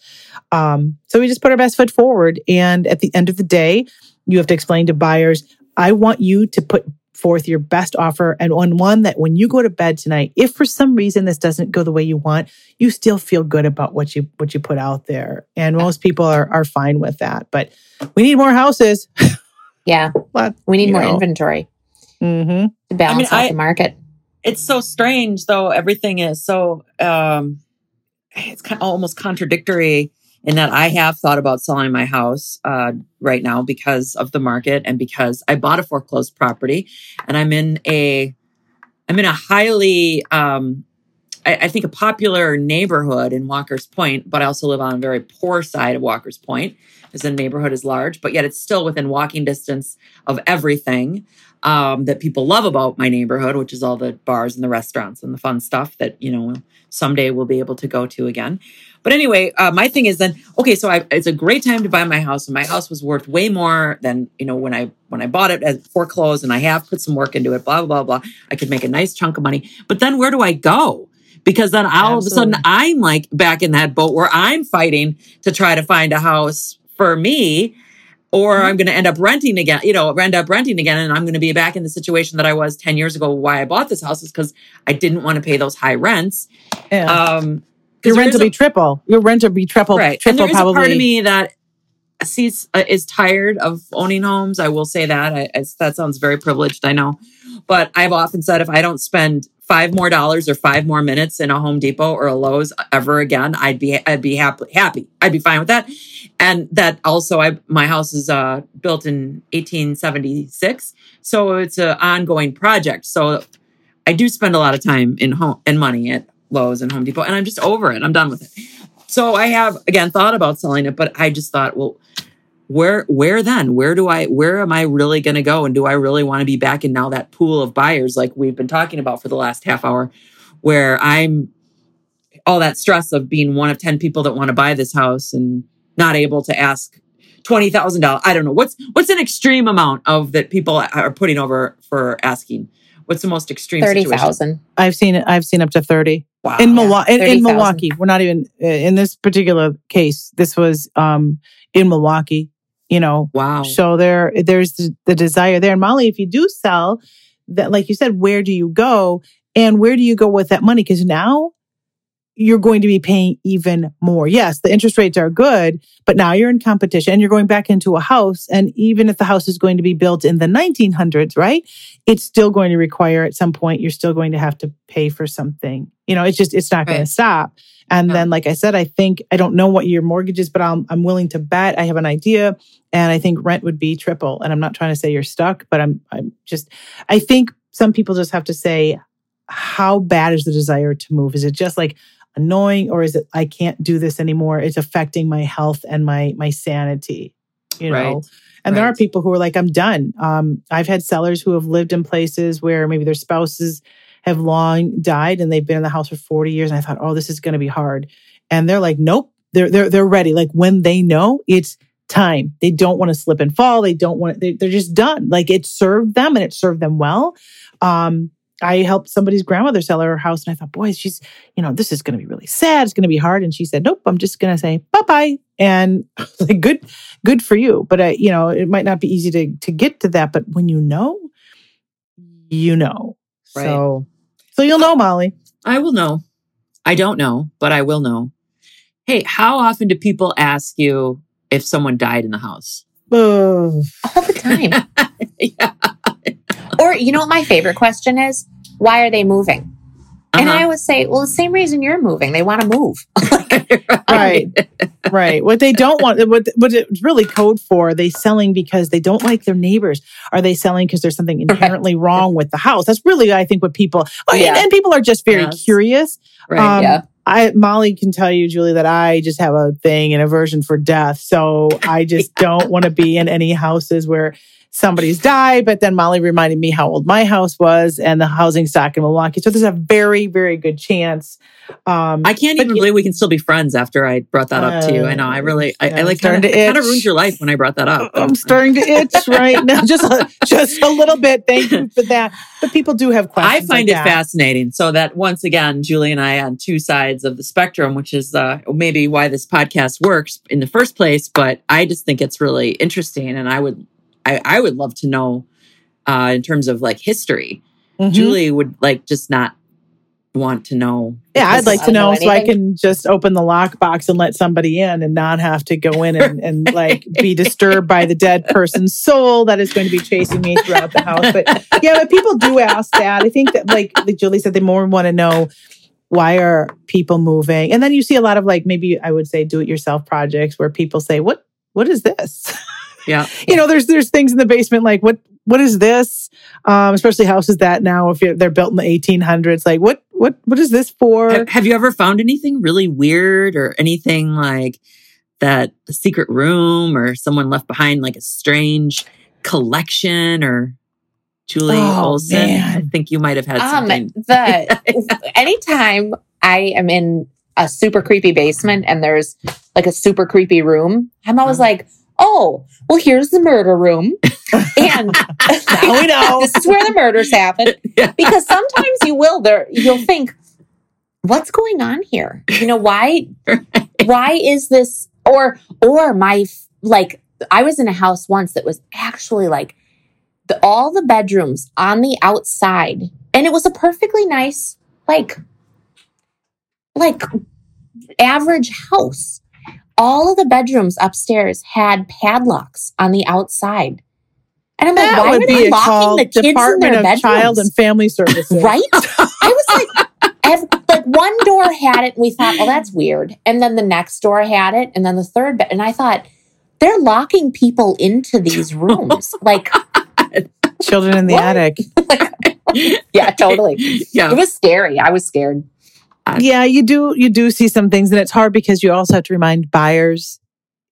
Um, so we just put our best foot forward. And at the end of the day, you have to explain to buyers, I want you to put forth your best offer and on one that when you go to bed tonight if for some reason this doesn't go the way you want you still feel good about what you what you put out there and most people are are fine with that but we need more houses <laughs> yeah but, we need more know. inventory mm-hmm. to balance I mean, out I- the market It's so strange though. Everything is so um it's kind of almost contradictory in that I have thought about selling my house uh, right now because of the market and because I bought a foreclosed property and I'm in a I'm in a highly um I, I think a popular neighborhood in Walker's Point, but I also live on a very poor side of Walker's Point, as the neighborhood is large, but yet it's still within walking distance of everything um, that people love about my neighborhood, which is all the bars and the restaurants and the fun stuff that you know someday we'll be able to go to again. But anyway, uh, my thing is then okay. So I, it's a great time to buy my house, and my house was worth way more than you know when I when I bought it as foreclosed, and I have put some work into it. Blah blah blah blah. I could make a nice chunk of money, but then where do I go? Because then all of a sudden I'm like back in that boat where I'm fighting to try to find a house for me or Mm-hmm. I'm going to end up renting again, you know, end up renting again. And I'm going to be back in the situation that I was 10 years ago. Why I bought this house is because I didn't want to pay those high rents. yeah. Um, your rent is will a- be triple your rent will be triple right. And triple there is probably a part of me that sees uh, is tired of owning homes. I will say that. I, I, that sounds very privileged, I know. But I've often said if I don't spend five more dollars or five more minutes in a Home Depot or a Lowe's ever again, I'd be I'd be happy happy. I'd be fine with that. And that also, I my house is uh, built in 1876, so it's an ongoing project. So I do spend a lot of time in home and money at Lowe's and Home Depot, and I'm just over it. I'm done with it. So I have again thought about selling it, but I just thought, well, where where then? Where do I where am I really going to go? And do I really want to be back in now that pool of buyers like we've been talking about for the last half hour, where I'm all that stress of being one of ten people that want to buy this house and not able to ask twenty thousand dollars. I don't know what's what's an extreme amount of that people are putting over for asking. What's the most extreme Thirty situation? i've seen it i've seen up to 30 Wow. in yeah, milwaukee in, in milwaukee we're not even uh, in this particular case this was um in milwaukee you know wow. So there, there's the, the desire there. And Molly, if you do sell, that like you said, where do you go, and where do you go with that money? Because now you're going to be paying even more. Yes, the interest rates are good, but now you're in competition, and you're going back into a house. And even if the house is going to be built in the 1900s, right? It's still going to require at some point you're still going to have to pay for something. You know, it's just it's not going to stop. And then, like I said, I think I don't know what your mortgage is, but I'm I'm willing to bet. I have an idea and I think rent would be triple. And I'm not trying to say you're stuck, but I'm I'm just I think some people just have to say how bad is the desire to move? Is it just like annoying or is it I can't do this anymore? It's affecting my health and my my sanity, you know. Right. And there are people who are like, I'm done. Um, I've had sellers who have lived in places where maybe their spouses have long died and they've been in the house for 40 years. And I thought, oh, this is going to be hard. And they're like, nope, they're they're they're ready. Like when they know it's time, they don't want to slip and fall. They don't want. They, they're just done. Like it served them and it served them well. Um, I helped somebody's grandmother sell her house, and I thought, boy, she's, you know, this is going to be really sad. It's going to be hard. And she said, nope, I'm just going to say bye bye. And <laughs> like, good, good for you. But I, you know, it might not be easy to to get to that. But when you know, you know. Right. So, so you'll know, Molly. I will know. I don't know, but I will know. Hey, how often do people ask you if someone died in the house? Ugh. all the time. <laughs> yeah. Or you know what my favorite question is? Why are they moving? And I Uh-huh. always say, well, the same reason you're moving. They want to move. <laughs> Right. right. What they don't want, what what it's really code for, they selling because they don't like their neighbors. Are they selling because there's something inherently wrong with the house? That's really, I think, what people. oh, and- Yeah. And, people are just very Yes. curious. Right. Um, yeah. I Molly can tell you, Julie, that I just have a thing an aversion for death. So I just <laughs> don't want to be in any houses where somebody's died. But then Molly reminded me how old my house was and the housing stock in Milwaukee. So there's a very, very good chance. Um, I can't even you- believe we can still be friends after I brought that up to you. I know. I really, I, Yeah, I like kind of, to kind of itch. ruined your life when I brought that up. <laughs> I'm starting to itch right now, <laughs> just a, just a little bit. Thank you for that. But people do have questions. I find like it that. fascinating. So that once again, Julie and I on two sides of the spectrum, which is uh, maybe why this podcast works in the first place. But I just think it's really interesting, and I would, I, I would love to know, uh, in terms of like history. Mhm. Julie would like just not want to know. Yeah, I'd like to know know so I can just open the lockbox and let somebody in and not have to go in and, and like be disturbed by the dead person's soul that is going to be chasing me throughout the house. But yeah, but people do ask that. I think that like, like Julie said, they more want to know why are people moving? And then you see a lot of like maybe I would say do it yourself projects where people say, What what is this? <laughs> Yeah. <laughs> you know, there's there's things in the basement like what what is this? Um, especially houses that now if they're built in the 1800s, like what what what is this for? Have, have you ever found anything really weird or anything like that a secret room or someone left behind like a strange collection or Julie Oh, Olson? man. I think you might have had Um, something. the <laughs> anytime I am in a super creepy basement and there's like a super creepy room, I'm always Uh-huh. like, oh, well, here's the murder room. And <laughs> Now we know. <laughs> this is where the murders happen. <laughs> Yeah. Because sometimes you will there you'll think, what's going on here? You know, why why is this or or my like I was in a house once that was actually like the, all the bedrooms on the outside and it was a perfectly nice like like average house all of the bedrooms upstairs had padlocks on the outside and i'm like that why would are they locking the kids Department in their of bedrooms Child and Family Services. right <laughs> i was like ev- like one door had it and we thought well that's weird and then the next door had it and then the third bed and i thought they're locking people into these <laughs> rooms like Children in the What? attic. <laughs> yeah totally Yeah. it was scary i was scared Yeah, you do you do see some things and it's hard because you also have to remind buyers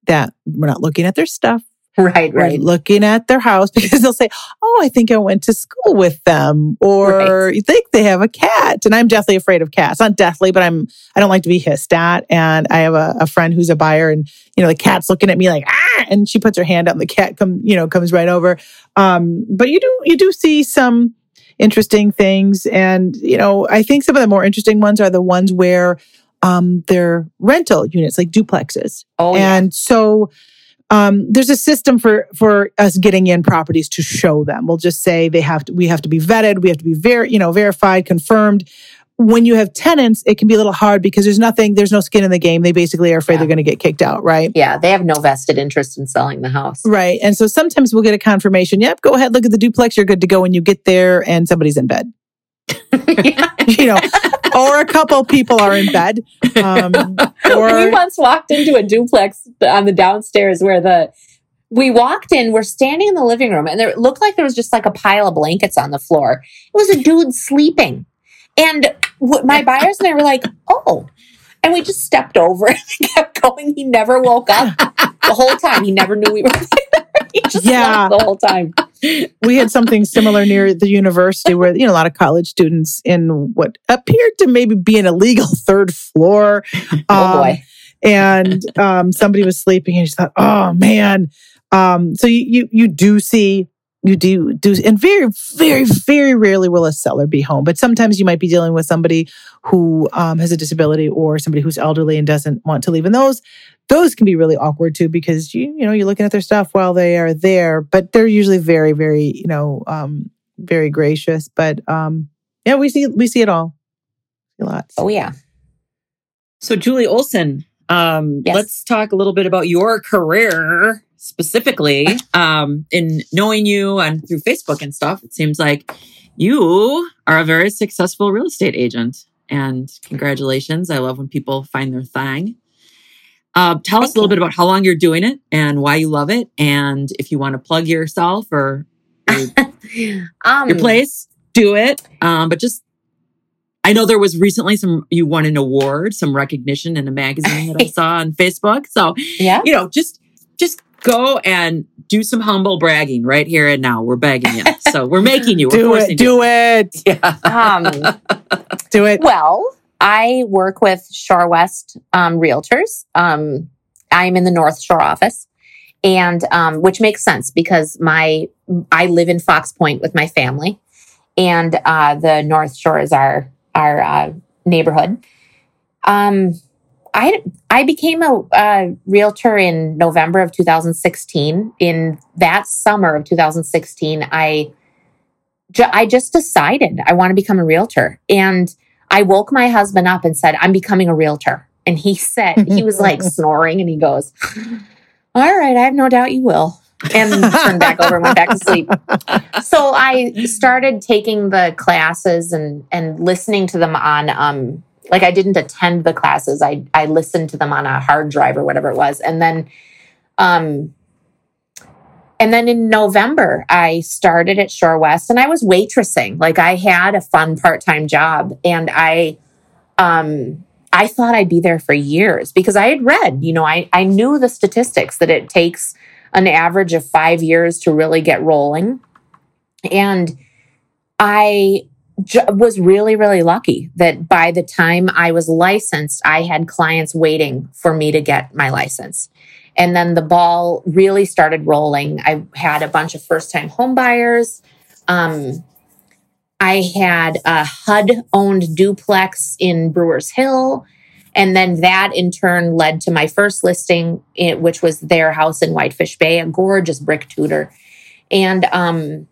that we're not looking at their stuff. right We're right looking at their house <laughs> because they'll say, "Oh, I think I went to school with them," or Right. "You think they have a cat?" And I'm deathly afraid of cats. Not deathly, but I'm I don't like to be hissed at. And I have a, a friend who's a buyer, and you know the cat's looking at me like ah, and she puts her hand out, and the cat come you know comes right over. Um, but you do you do see some interesting things, and you know I think some of the more interesting ones are the ones where um, they're rental units like duplexes. oh yeah. And so um, there's a system for for us getting in properties to show them. We'll just say they have to we have to be vetted, we have to be ver- you know verified, confirmed. When you have tenants, it can be a little hard because there's nothing, there's no skin in the game. They basically are afraid Yeah. they're going to get kicked out, right? yeah they have no vested interest in selling the house Right. And so sometimes we'll get a confirmation. Yep, go ahead, look at the duplex. You're good to go. When you get there and somebody's in bed, <laughs> <laughs> you know, or a couple people are in bed. Um, <laughs> we once walked into a duplex on the downstairs where the we walked in, we're standing in the living room, and there it looked like there was just like a pile of blankets on the floor. It was a dude sleeping. And my buyers and I were like, oh. And we just stepped over <laughs> and kept going. He never woke up the whole time. He never knew we were there. <laughs> he just Yeah. slept the whole time. we had something similar near the university where you know a lot of college students in what appeared to maybe be an illegal <laughs> third floor Oh Um, boy. and um, somebody was sleeping and she thought oh man um, so you, you you do see you do do and very very very rarely will a seller be home but sometimes you might be dealing with somebody who um, has a disability or somebody who's elderly and doesn't want to leave and those those can be really awkward too because you you know you're looking at their stuff while they are there but they're usually very very you know um, very gracious but um, yeah we see we see it all lots Oh yeah. So, Julie Olson, um, Yes. let's talk a little bit about your career specifically. Um, in knowing you and through Facebook and stuff, it seems like you are a very successful real estate agent. And congratulations. I love when people find their thing. Uh, tell us a little you. bit about how long you're doing it and why you love it. And if you want to plug yourself or your, <laughs> Um, your place, do it. Um, but just I know there was recently some you won an award, some recognition in a magazine that I <laughs> saw on Facebook. So Yeah. you know, just just go and do some humble bragging right here and now. We're begging you. So we're making you. Do it. Do it. Yeah. Um, <laughs> Do it. well, I work with Shore West um, Realtors. Um, I'm in the North Shore office, and um, which makes sense because my I live in Fox Point with my family, and uh, the North Shore is our our uh, neighborhood. Um, I I became a, a realtor in November of 2016. In that summer of 2016, I ju- I just decided I want to become a realtor, and I woke my husband up and said, "I'm becoming a realtor." And he <laughs> said he was like <laughs> snoring, and he goes, "All right, I have no doubt you will." And turned back over and went back to sleep. <laughs> So I started taking the classes and and listening to them on um like I didn't attend the classes. I I listened to them on a hard drive or whatever it was. And then um and then in November I started at Shore West and I was waitressing. Like I had a fun part-time job and I um I thought I'd be there for years because I had read, you know, I I knew the statistics that it takes an average of 5 years to really get rolling. And I was really, really lucky that by the time I was licensed, I had clients waiting for me to get my license. And then the ball really started rolling. I had a bunch of first time home buyers. Um, I had a HUD owned duplex in Brewers Hill. And then that in turn led to my first listing, eh, which was their house in Whitefish Bay, a gorgeous brick Tudor. And um,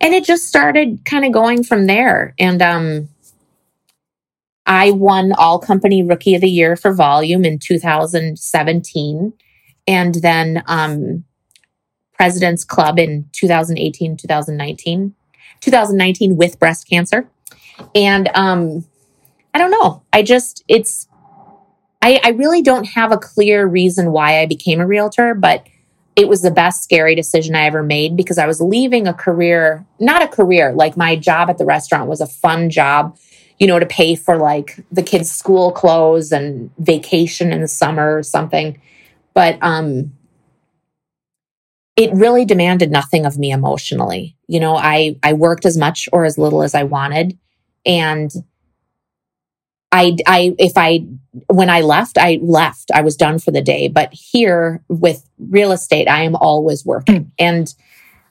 and it just started kind of going from there. And um i won all company rookie of the year for volume in 2017 and then um president's club in 2018 2019 2019 with breast cancer. And um i don't know. I just it's i i really don't have a clear reason why i became a realtor but it was the best scary decision I ever made because I was leaving a career, not a career, like my job at the restaurant was a fun job, you know, to pay for like the kids' school clothes and vacation in the summer or something. But um it really demanded nothing of me emotionally. You know, I I worked as much or as little as I wanted and I I if I when I left, I left. I was done for the day. But here with real estate, I am always working. Hmm. And,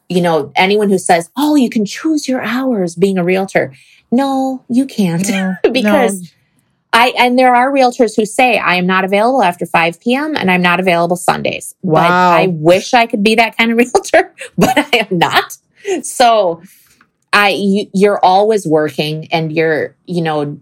you know, anyone who says, oh, you can choose your hours being a realtor. No, you can't. No, <laughs> because no. I, and there are realtors who say, I am not available after 5 p.m. and I'm not available Sundays. But Wow. I wish I could be that kind of <laughs> realtor, but I am not. So I, you, you're always working and you're, you know,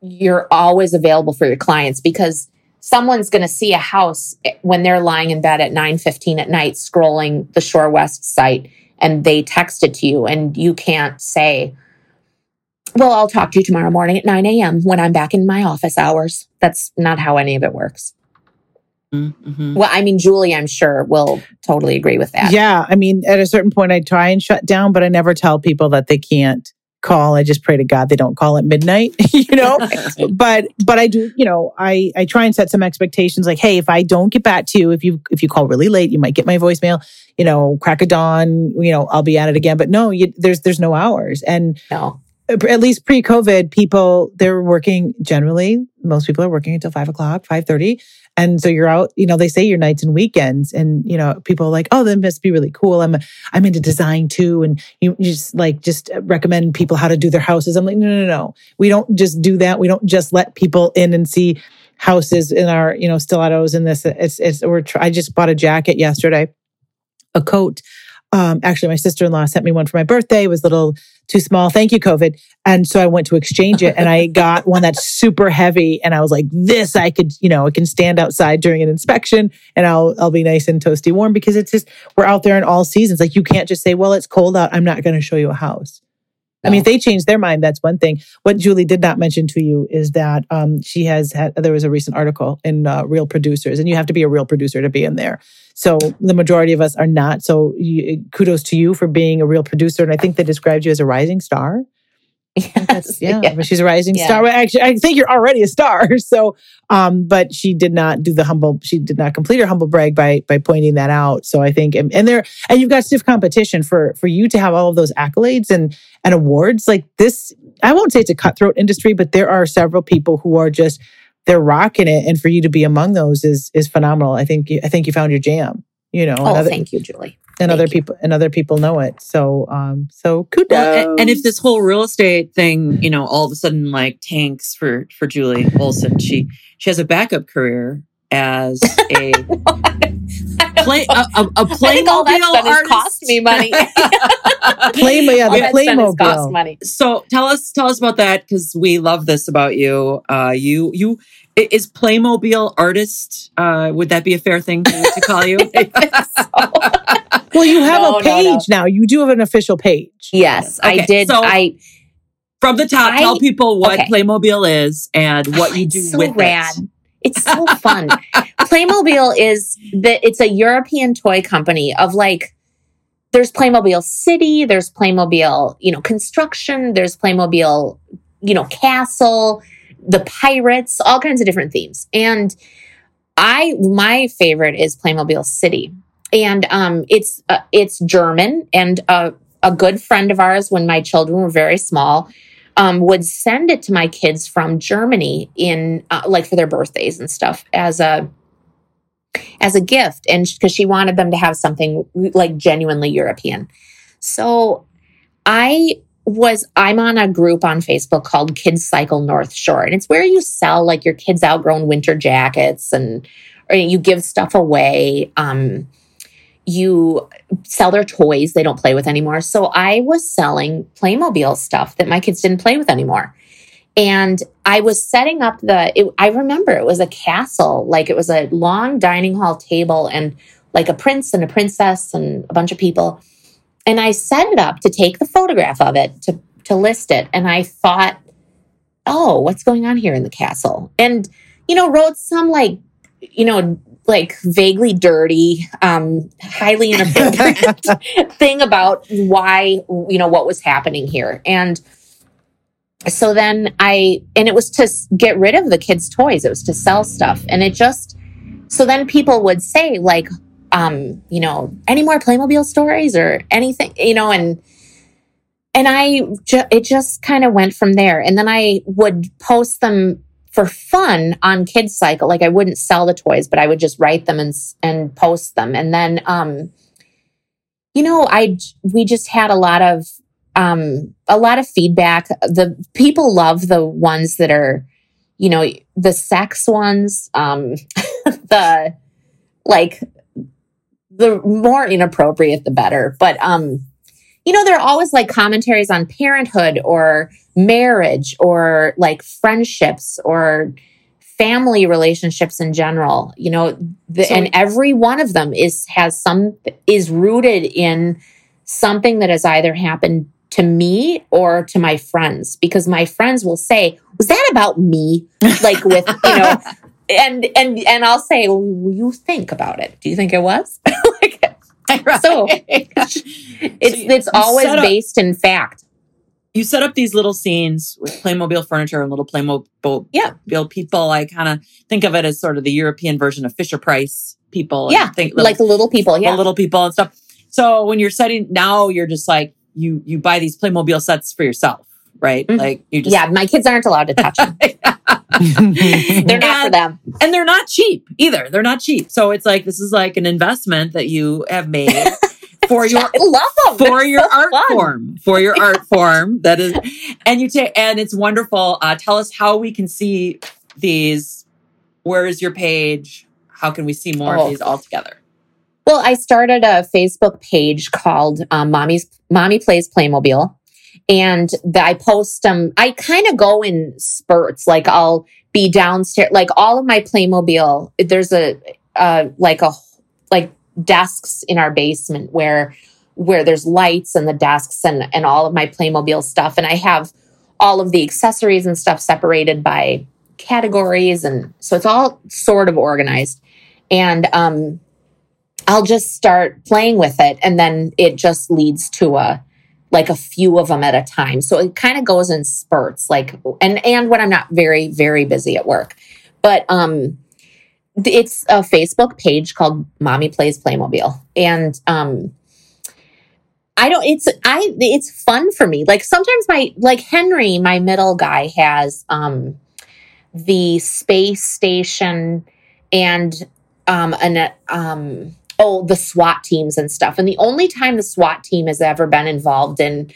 you're always available for your clients because someone's going to see a house when they're lying in bed at 9:15 at night scrolling the Shore West site and they text it to you and you can't say well I'll talk to you tomorrow morning at 9 a.m. when I'm back in my office hours that's not how any of it works Mhm. well I mean Julie I'm sure will totally agree with that Yeah. I mean, at a certain point, I try and shut down, but I never tell people that they can't call. I just pray to God they don't call at midnight, <laughs> you know? <laughs> but but I do, you know, I I try and set some expectations like, hey, if I don't get back to you, if you if you call really late, you might get my voicemail, you know, crack a dawn, you know, I'll be at it again. But no, you, there's there's no hours. And no at least pre-COVID, people they're working generally. Most people are working until five o'clock, five thirty, and so you're out. You know, they say your nights and weekends, and you know, people are like, oh, that must be really cool. I'm I'm into design too, and you, you just like just recommend people how to do their houses. I'm like, no, no, no, we don't just do that. We don't just let people in and see houses in our you know stilettos and this. It's it's. We're. tr- I just bought a jacket yesterday, a coat. Um, actually, my sister in law sent me one for my birthday. It was little too small. Thank you, COVID. And so I went to exchange it and I <laughs> got one that's super heavy. And I was like, this I could, you know, it can stand outside during an inspection and I'll I'll be nice and toasty warm because it's just we're out there in all seasons. Like you can't just say, well, it's cold out. I'm not going to show you a house. I mean, if they change their mind, that's one thing. What Julie did not mention to you is that um, she has had, there was a recent article in uh, Real Producers, and you have to be a real producer to be in there. So the majority of us are not. So you, kudos to you for being a real producer. And I think they described you as a rising star. <laughs> Yes, yeah, yeah. but she's a rising Yeah. star. Well, actually, I think you're already a star. <laughs> So, um, but she did not do the humble. She did not complete her humble brag by by pointing that out. So I think, and, and there, and you've got stiff competition for for you to have all of those accolades and and awards like this. I won't say it's a cutthroat industry, but there are several people who are just they're rocking it, and for you to be among those is is phenomenal. I think you, I think you found your jam. You know, Oh, other, thank you, Julie. and thank other you. people and other people know it. So, um, so kudos. Well, a- and if this whole real estate thing, you know, all of a sudden like tanks for for Julie Olson, she she has a backup career as <laughs> a play a, a, a I think all that's Playmobil done is artist. cost me money. <laughs> Play, yeah, the that's done is cost money. so tell us tell us about that because we love this about you. Uh, you you is Playmobil artist. Uh, would that be a fair thing to, to call you? <laughs> Well, you have No, a no, no. page now. You do have an official page. yes, Okay, I did. so- I From the top, I- tell people what okay. Playmobil is and what Oh, you do so with rad. it. It's so fun. Playmobil is the it's a European toy company of like there's Playmobil City, there's Playmobil, you know, construction, there's Playmobil, you know, castle, the pirates, all kinds of different themes. And I my favorite is Playmobil City. And um it's uh, it's German and uh, a good friend of ours when my children were very small um, would send it to my kids from Germany in uh, like for their birthdays and stuff as a as a gift, and because she wanted them to have something like genuinely European. So I was I'm on a group on Facebook called Kids Cycle North Shore, and it's where you sell like your kids' outgrown winter jackets and you give stuff away. Um, you sell their toys they don't play with anymore. So I was selling Playmobil stuff that my kids didn't play with anymore. And I was setting up the, it, I remember it was a castle, like it was a long dining hall table and like a prince and a princess and a bunch of people. And I set it up to take the photograph of it to, to list it. And I thought, oh, what's going on here in the castle? And, you know, wrote some like, you know, like vaguely dirty, um, highly inappropriate <laughs> thing about why, you know, what was happening here. And so then I, and it was to get rid of the kids' toys, it was to sell stuff. And it just, so then people would say, like, um, you know, any more Playmobil stories or anything, you know, and, and I, ju- it just kind of went from there. And then I would post them for fun on Kids Cycle. Like I wouldn't sell the toys, but I would just write them and and post them. And then, um, you know, I we just had a lot of um, a lot of feedback. The people love the ones that are, you know, the sex ones. Um, <laughs> the like the more inappropriate, the better. But um, you know, there are always like commentaries on parenthood or marriage or like friendships or family relationships in general you know the, So- and every one of them is has some is rooted in something that has either happened to me or to my friends because my friends will say was that about me? <laughs> Like with you know and and and i'll say well, you think about it. Do you think it was? <laughs> Like <laughs> So, it's you- it's always up- based in fact you set up these little scenes with Playmobil furniture and little Playmobil Yeah. People. I kind of think of it as sort of the European version of Fisher Price people. yeah think little, like the little people yeah the little people and stuff. So when you're setting now, you're just like you you buy these Playmobil sets for yourself, right? Mhm. Like you just yeah my kids aren't allowed to touch them <laughs> <laughs> they're not for And- them and they're not cheap either. They're not cheap. So it's like this is like an investment that you have made <laughs> for your I love them for They're your so art fun. form for your art <laughs> form that is and you take and it's wonderful uh tell us how we can see these where is your page how can we see more Oh. of these all together Well, I started a Facebook page called um, "Mommy's Mommy Plays Playmobil," and I post them. I kind of go in spurts. Like I'll be downstairs, like all of my Playmobil. There's a uh, like a like desks in our basement where where there's lights and the desks and and all of my Playmobil stuff, and I have all of the accessories and stuff separated by categories, and so it's all sort of organized. And um, I'll just start playing with it and then it just leads to a like a few of them at a time. So it kind of goes in spurts, like and and when I'm not very very busy at work. But um it's a Facebook page called Mommy Plays Playmobil. And um I don't it's I it's fun for me. Like sometimes my like Henry, my middle guy has um the space station and um an um oh the SWAT teams and stuff. And the only time the SWAT team has ever been involved in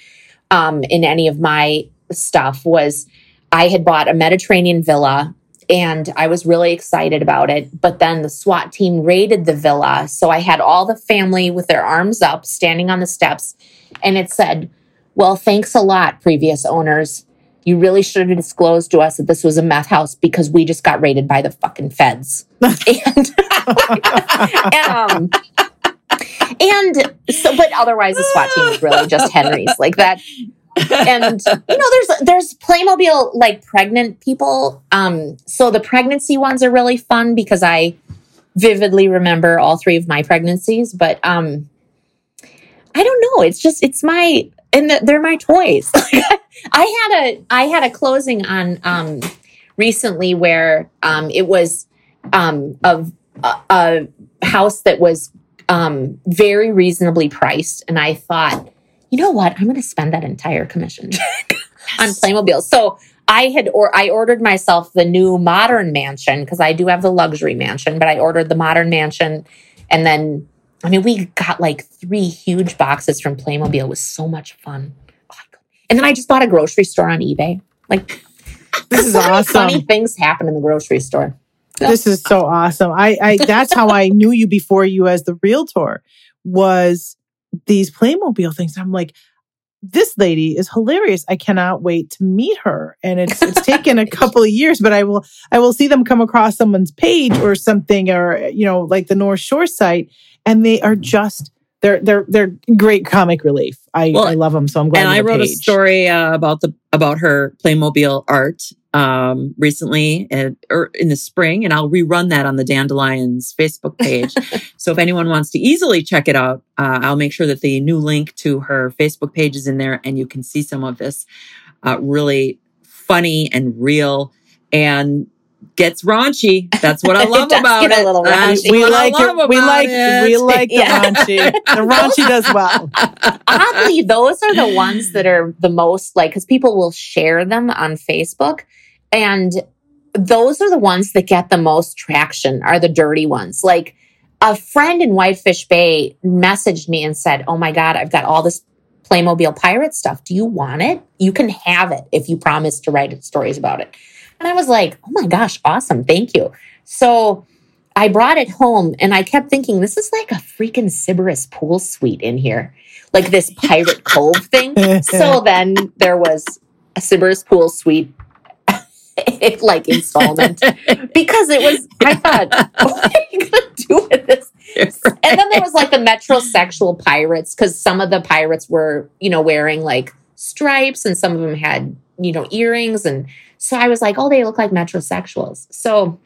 um in any of my stuff was I had bought a Mediterranean villa and I was really excited about it. But then the SWAT team raided the villa. So I had all the family with their arms up, standing on the steps, and it said, Well, thanks a lot, previous owners. You really should have disclosed to us that this was a meth house because we just got raided by the fucking feds. <laughs> and, um, and so, but otherwise, the SWAT team is really just Henry's. Like that and you know there's there's playmobil like pregnant people um so the pregnancy ones are really fun because i vividly remember all three of my pregnancies but um i don't know it's just it's my and they're my toys <laughs> i had a i had a closing on um recently where um it was um of a, a house that was um very reasonably priced and i thought you know what? I'm going to spend that entire commission <laughs> on Playmobil. So I had or I ordered myself the new modern mansion because I do have the luxury mansion, but I ordered the modern mansion and then I mean we got like three huge boxes from Playmobil. It was so much fun. And then I just bought a grocery store on eBay. Like this is <laughs> awesome. Funny things happen in the grocery store. This is so awesome. I, I <laughs> that's how I knew you before you as the realtor was these Playmobil things. I'm like, this lady is hilarious. I cannot wait to meet her. And it's it's <laughs> taken a couple of years, but I will I will see them come across someone's page or something, or you know, like the North Shore site, and they are just they're they're they're great comic relief. I, well, I love them, so I'm glad. And I wrote page. a story uh, about the about her Playmobil art um, recently at, or in the spring, and I'll rerun that on the Dandelions Facebook page. <laughs> so if anyone wants to easily check it out, uh, I'll make sure that the new link to her Facebook page is in there, and you can see some of this uh, really funny and real and gets raunchy. That's what I <laughs> love about it. A little raunchy. We like it. We like it. we like the <laughs> yeah. raunchy. The raunchy does well. <laughs> Oddly, those are the ones that are the most like because people will share them on Facebook, and those are the ones that get the most traction. Are the dirty ones like. A friend in Whitefish Bay messaged me and said, Oh my God, I've got all this Playmobil pirate stuff. Do you want it? You can have it if you promise to write stories about it. And I was like, oh my gosh, awesome. Thank you. So I brought it home and I kept thinking, this is like a freaking Sybaris pool suite in here, like this pirate <laughs> cove thing. so <laughs> then there was a Sybaris pool suite. <laughs> like installment because it was i thought what are you gonna do with this right. and then there was like the metrosexual pirates because some of the pirates were you know wearing like stripes and some of them had you know earrings and so I was like, oh, they look like metrosexuals. So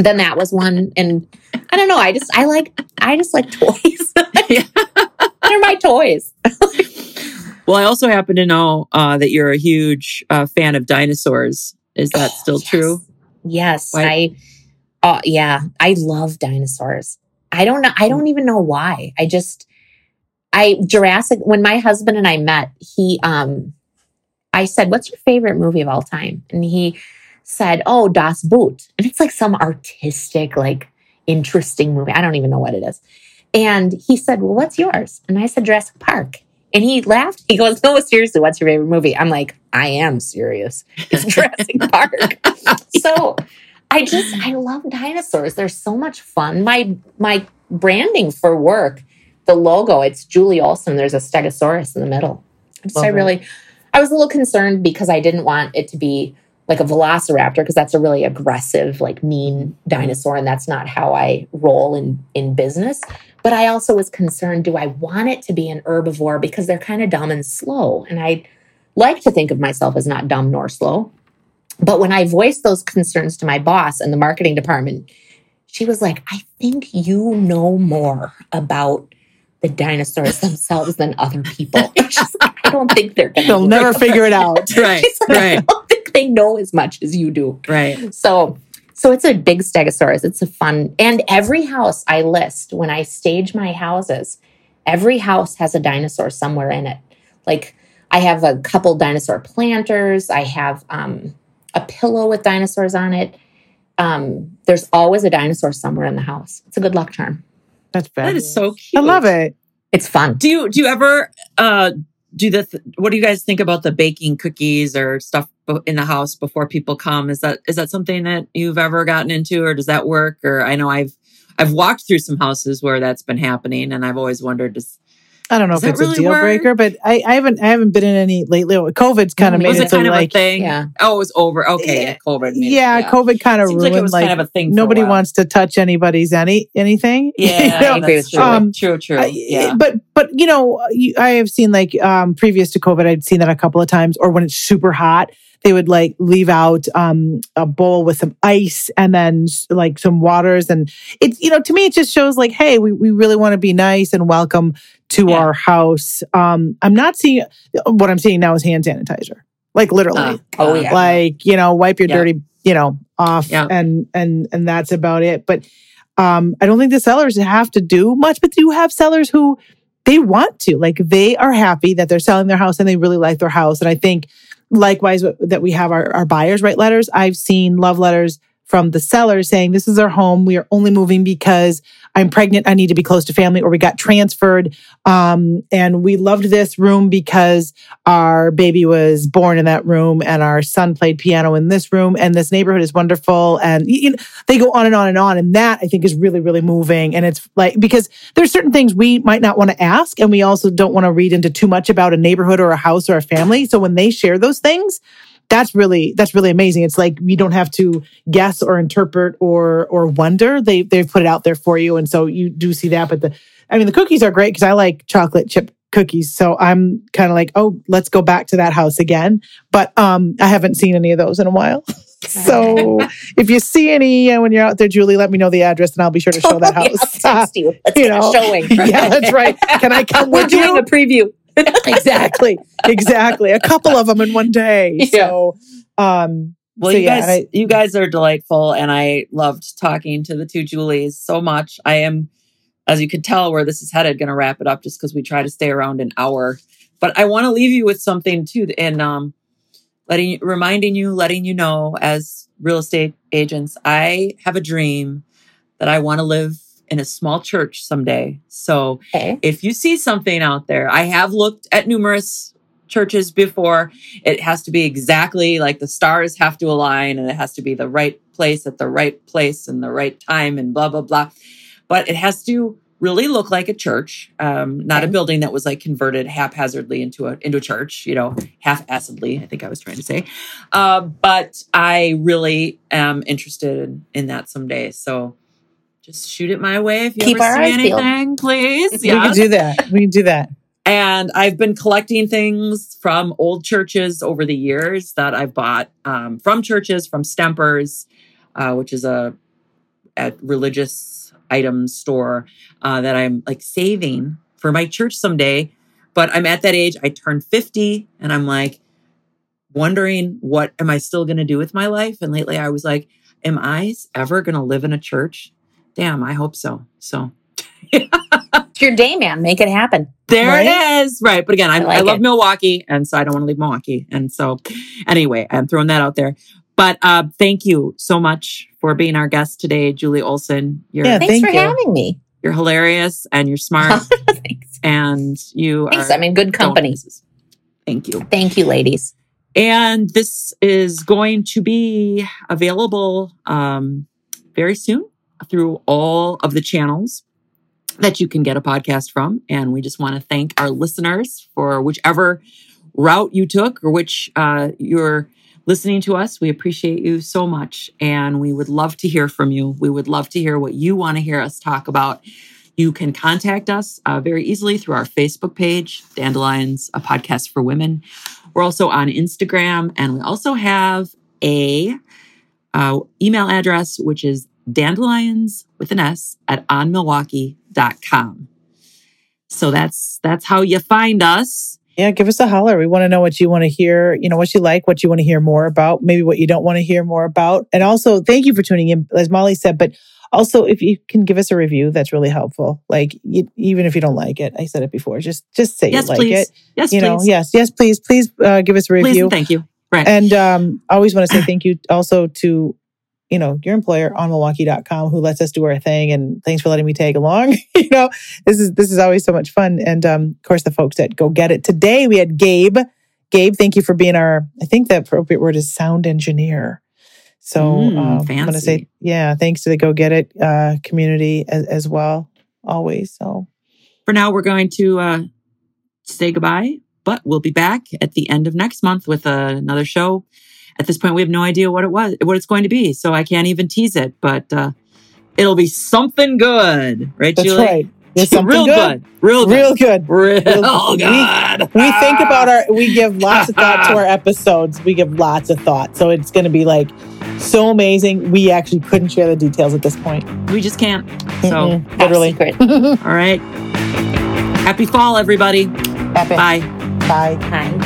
then that was one. And I don't know. I just, I like, I just like toys. <laughs> <laughs> They're my toys. well, I also happen to know uh, that you're a huge uh, fan of dinosaurs. Is that oh, <gasps> still yes. true? Yes. Why? I, uh, yeah, I love dinosaurs. I don't know. I don't even know why. I just, I, Jurassic, when my husband and I met, he, um, I said, What's your favorite movie of all time? And he said, Oh, Das Boot. And it's like some artistic, like interesting movie. I don't even know what it is. And he said, Well, what's yours? And I said, Jurassic Park. And he laughed. He goes, No, seriously, what's your favorite movie? I'm like, I am serious. It's <laughs> Jurassic Park. So I just I love dinosaurs. They're so much fun. My my branding for work, the logo, it's Julie Olson. There's a Stegosaurus in the middle. Just, I really I was a little concerned because I didn't want it to be like a velociraptor because that's a really aggressive, like mean dinosaur, and that's not how I roll in in business. But I also was concerned: do I want it to be an herbivore because they're kind of dumb and slow? And I like to think of myself as not dumb nor slow. But when I voiced those concerns to my boss and the marketing department, she was like, "I think you know more about the dinosaurs themselves than other people." <laughs> I don't think they're gonna. They'll never figure it <laughs> out. right, She's like, I right, don't think they know as much as you do. right. So, so it's a big stegosaurus. It's a fun, and every house I list when I stage my houses, every house has a dinosaur somewhere in it. Like I have a couple dinosaur planters. I have um, a pillow with dinosaurs on it. Um, there's always a dinosaur somewhere in the house. It's a good luck charm. That's bad. That is so cute. I love it. It's fun. Do you do you ever uh do the th- what do you guys think about the baking cookies or stuff in the house before people come? Is that is that something that you've ever gotten into or does that work? Or I know I've I've walked through some houses where that's been happening and I've always wondered does I don't know Does if it's really a deal work? breaker, but I, I haven't I haven't been in any lately. COVID's kind of Mm, made was it, it kind of like a thing? Yeah. Oh, it was over. Okay, Yeah. COVID. made it- yeah, COVID kind of Seems ruined like it was kind of a thing. a nobody while. wants to touch anybody's any anything. <laughs> Yeah, You know? I agree that's with you. true. Um, true, true. I- yeah. But but you know, you, I have seen like um previous to COVID, I'd seen that a couple of times, or when it's super hot, they would like leave out um a bowl with some ice and then like some waters, and it's you know to me it just shows like, hey, we we really want to be nice and welcome to Yeah. our house. Um, I'm not seeing what I'm seeing now is hand sanitizer, like literally Uh, Oh, yeah. like you know wipe your Yeah. dirty you know off Yeah. and and and that's about it but um i don't think the sellers have to do much but you have sellers who they want to like they are happy that they're selling their house and they really like their house and i think likewise that we have our, our buyers write letters i've seen love letters from the seller saying this is our home. We are only moving because i'm pregnant. I need to be close to family or we got transferred um, and we loved this room because our baby was born in that room and our son played piano in this room and this neighborhood is wonderful and you know, they go on and on and on and that i think is really really moving and it's like because there's certain things we might not want to ask and we also don't want to read into too much about a neighborhood or a house or a family so when they share those things that's really that's really amazing. It's like we don't have to guess or interpret or or wonder. They they've put it out there for you. And so you do see that. But the i mean the cookies are great because i like chocolate chip cookies. So i'm kind of like oh let's go back to that house again. But um i haven't seen any of those in a while. <laughs> So if you see any uh, when you're out there julie let me know the address and i'll be sure to <laughs> show that Oh, yeah, house. I'll text you. <laughs> Let's You know. showing. yeah that's right. Can i come We're with doing you a preview. <laughs> exactly exactly a couple of them in one day Yeah. so um Well, So, you yeah, guys, I- you guys are delightful, and I loved talking to the two Julies so much. I am, as you can tell, where this is headed, going to wrap it up just because we try to stay around an hour. But I want to leave you with something too, and um, letting, you- reminding you, letting you know, as real estate agents, I have a dream that I want to live in a small church someday. So Okay. if you see something out there, I have looked at numerous churches before. It has to be exactly like the stars have to align and it has to be the right place at the right place and the right time and blah, blah, blah. But it has to really look like a church, um, not a building that was like converted haphazardly into a into a church, you know, half-assedly, I think I was trying to say. Uh, but I really am interested in, in that someday. So just shoot it my way if you Keep ever our see eyes peeled. anything, please. we can do that we can do that And I've been collecting things from old churches over the years that I've bought um, from churches, from Stempers, uh, which is a, a religious items store uh, that I'm like saving for my church someday. But I'm at that age. I turned 50 and I'm like wondering what am I still going to do with my life? And lately I was like, am I ever going to live in a church? Damn, I hope so. So It's your day, man. Make it happen. There Right? it is. Right. But again, I, I I, love it. Milwaukee. And so I don't want to leave Milwaukee. And so anyway, I'm throwing that out there. But uh, thank you so much for being our guest today, Julie Olson. You're Yeah, Thanks thank for you. having me. you're hilarious and you're smart <laughs> Thanks. and you Thanks. are I'm in good don't company. miss. Thank you. Thank you, ladies. And this is going to be available um, very soon through all of the channels that you can get a podcast from. And we just want to thank our listeners for whichever route you took or which uh, you're listening to us. We appreciate you so much. And we would love to hear from you. We would love to hear what you want to hear us talk about. You can contact us uh, very easily through our Facebook page, Dandelions, a podcast for women. We're also on Instagram, and we also have a uh, email address, which is dandelions with an S at onmilwaukee.com. So that's that's how you find us. Yeah, give us a holler. We want to know what you want to hear, you know, what you like, what you want to hear more about, maybe what you don't want to hear more about. And also, thank you for tuning in, as Molly said, but also if you can give us a review, that's really helpful. Like you, even if you don't like it, I said it before, just just say Yes, you like please. it. Yes, you please. know, yes, yes, please, please uh, give us a Please review. and thank you. Right. And um, I always want to say thank you also to, you know, your employer on Milwaukee.com who lets us do our thing. And thanks for letting me tag along. <laughs> you know, this is this is always so much fun. And um, of course, the folks at Go Get It. Today we had Gabe. Gabe, thank you for being our, I think the appropriate word is sound engineer. So Mm, um, I'm going to say, yeah, thanks to the Go Get It uh, community as, as well, always. So For now, we're going to uh, say goodbye, but we'll be back at the end of next month with uh, another show. At this point, we have no idea what it was, what it's going to be, so I can't even tease it. But uh, it'll be something good, right, that's Julie? right. <laughs> It's something Real good. good. Real good. Real good. Real, Real- good. we think about our we give lots of thought to our <laughs> episodes we give lots of thought so it's going to be like so amazing we actually couldn't share the details at this point We just can't. So, Mm-mm, Top literally secret. <laughs> all right. Happy fall, everybody. Epic. Bye. bye Hi.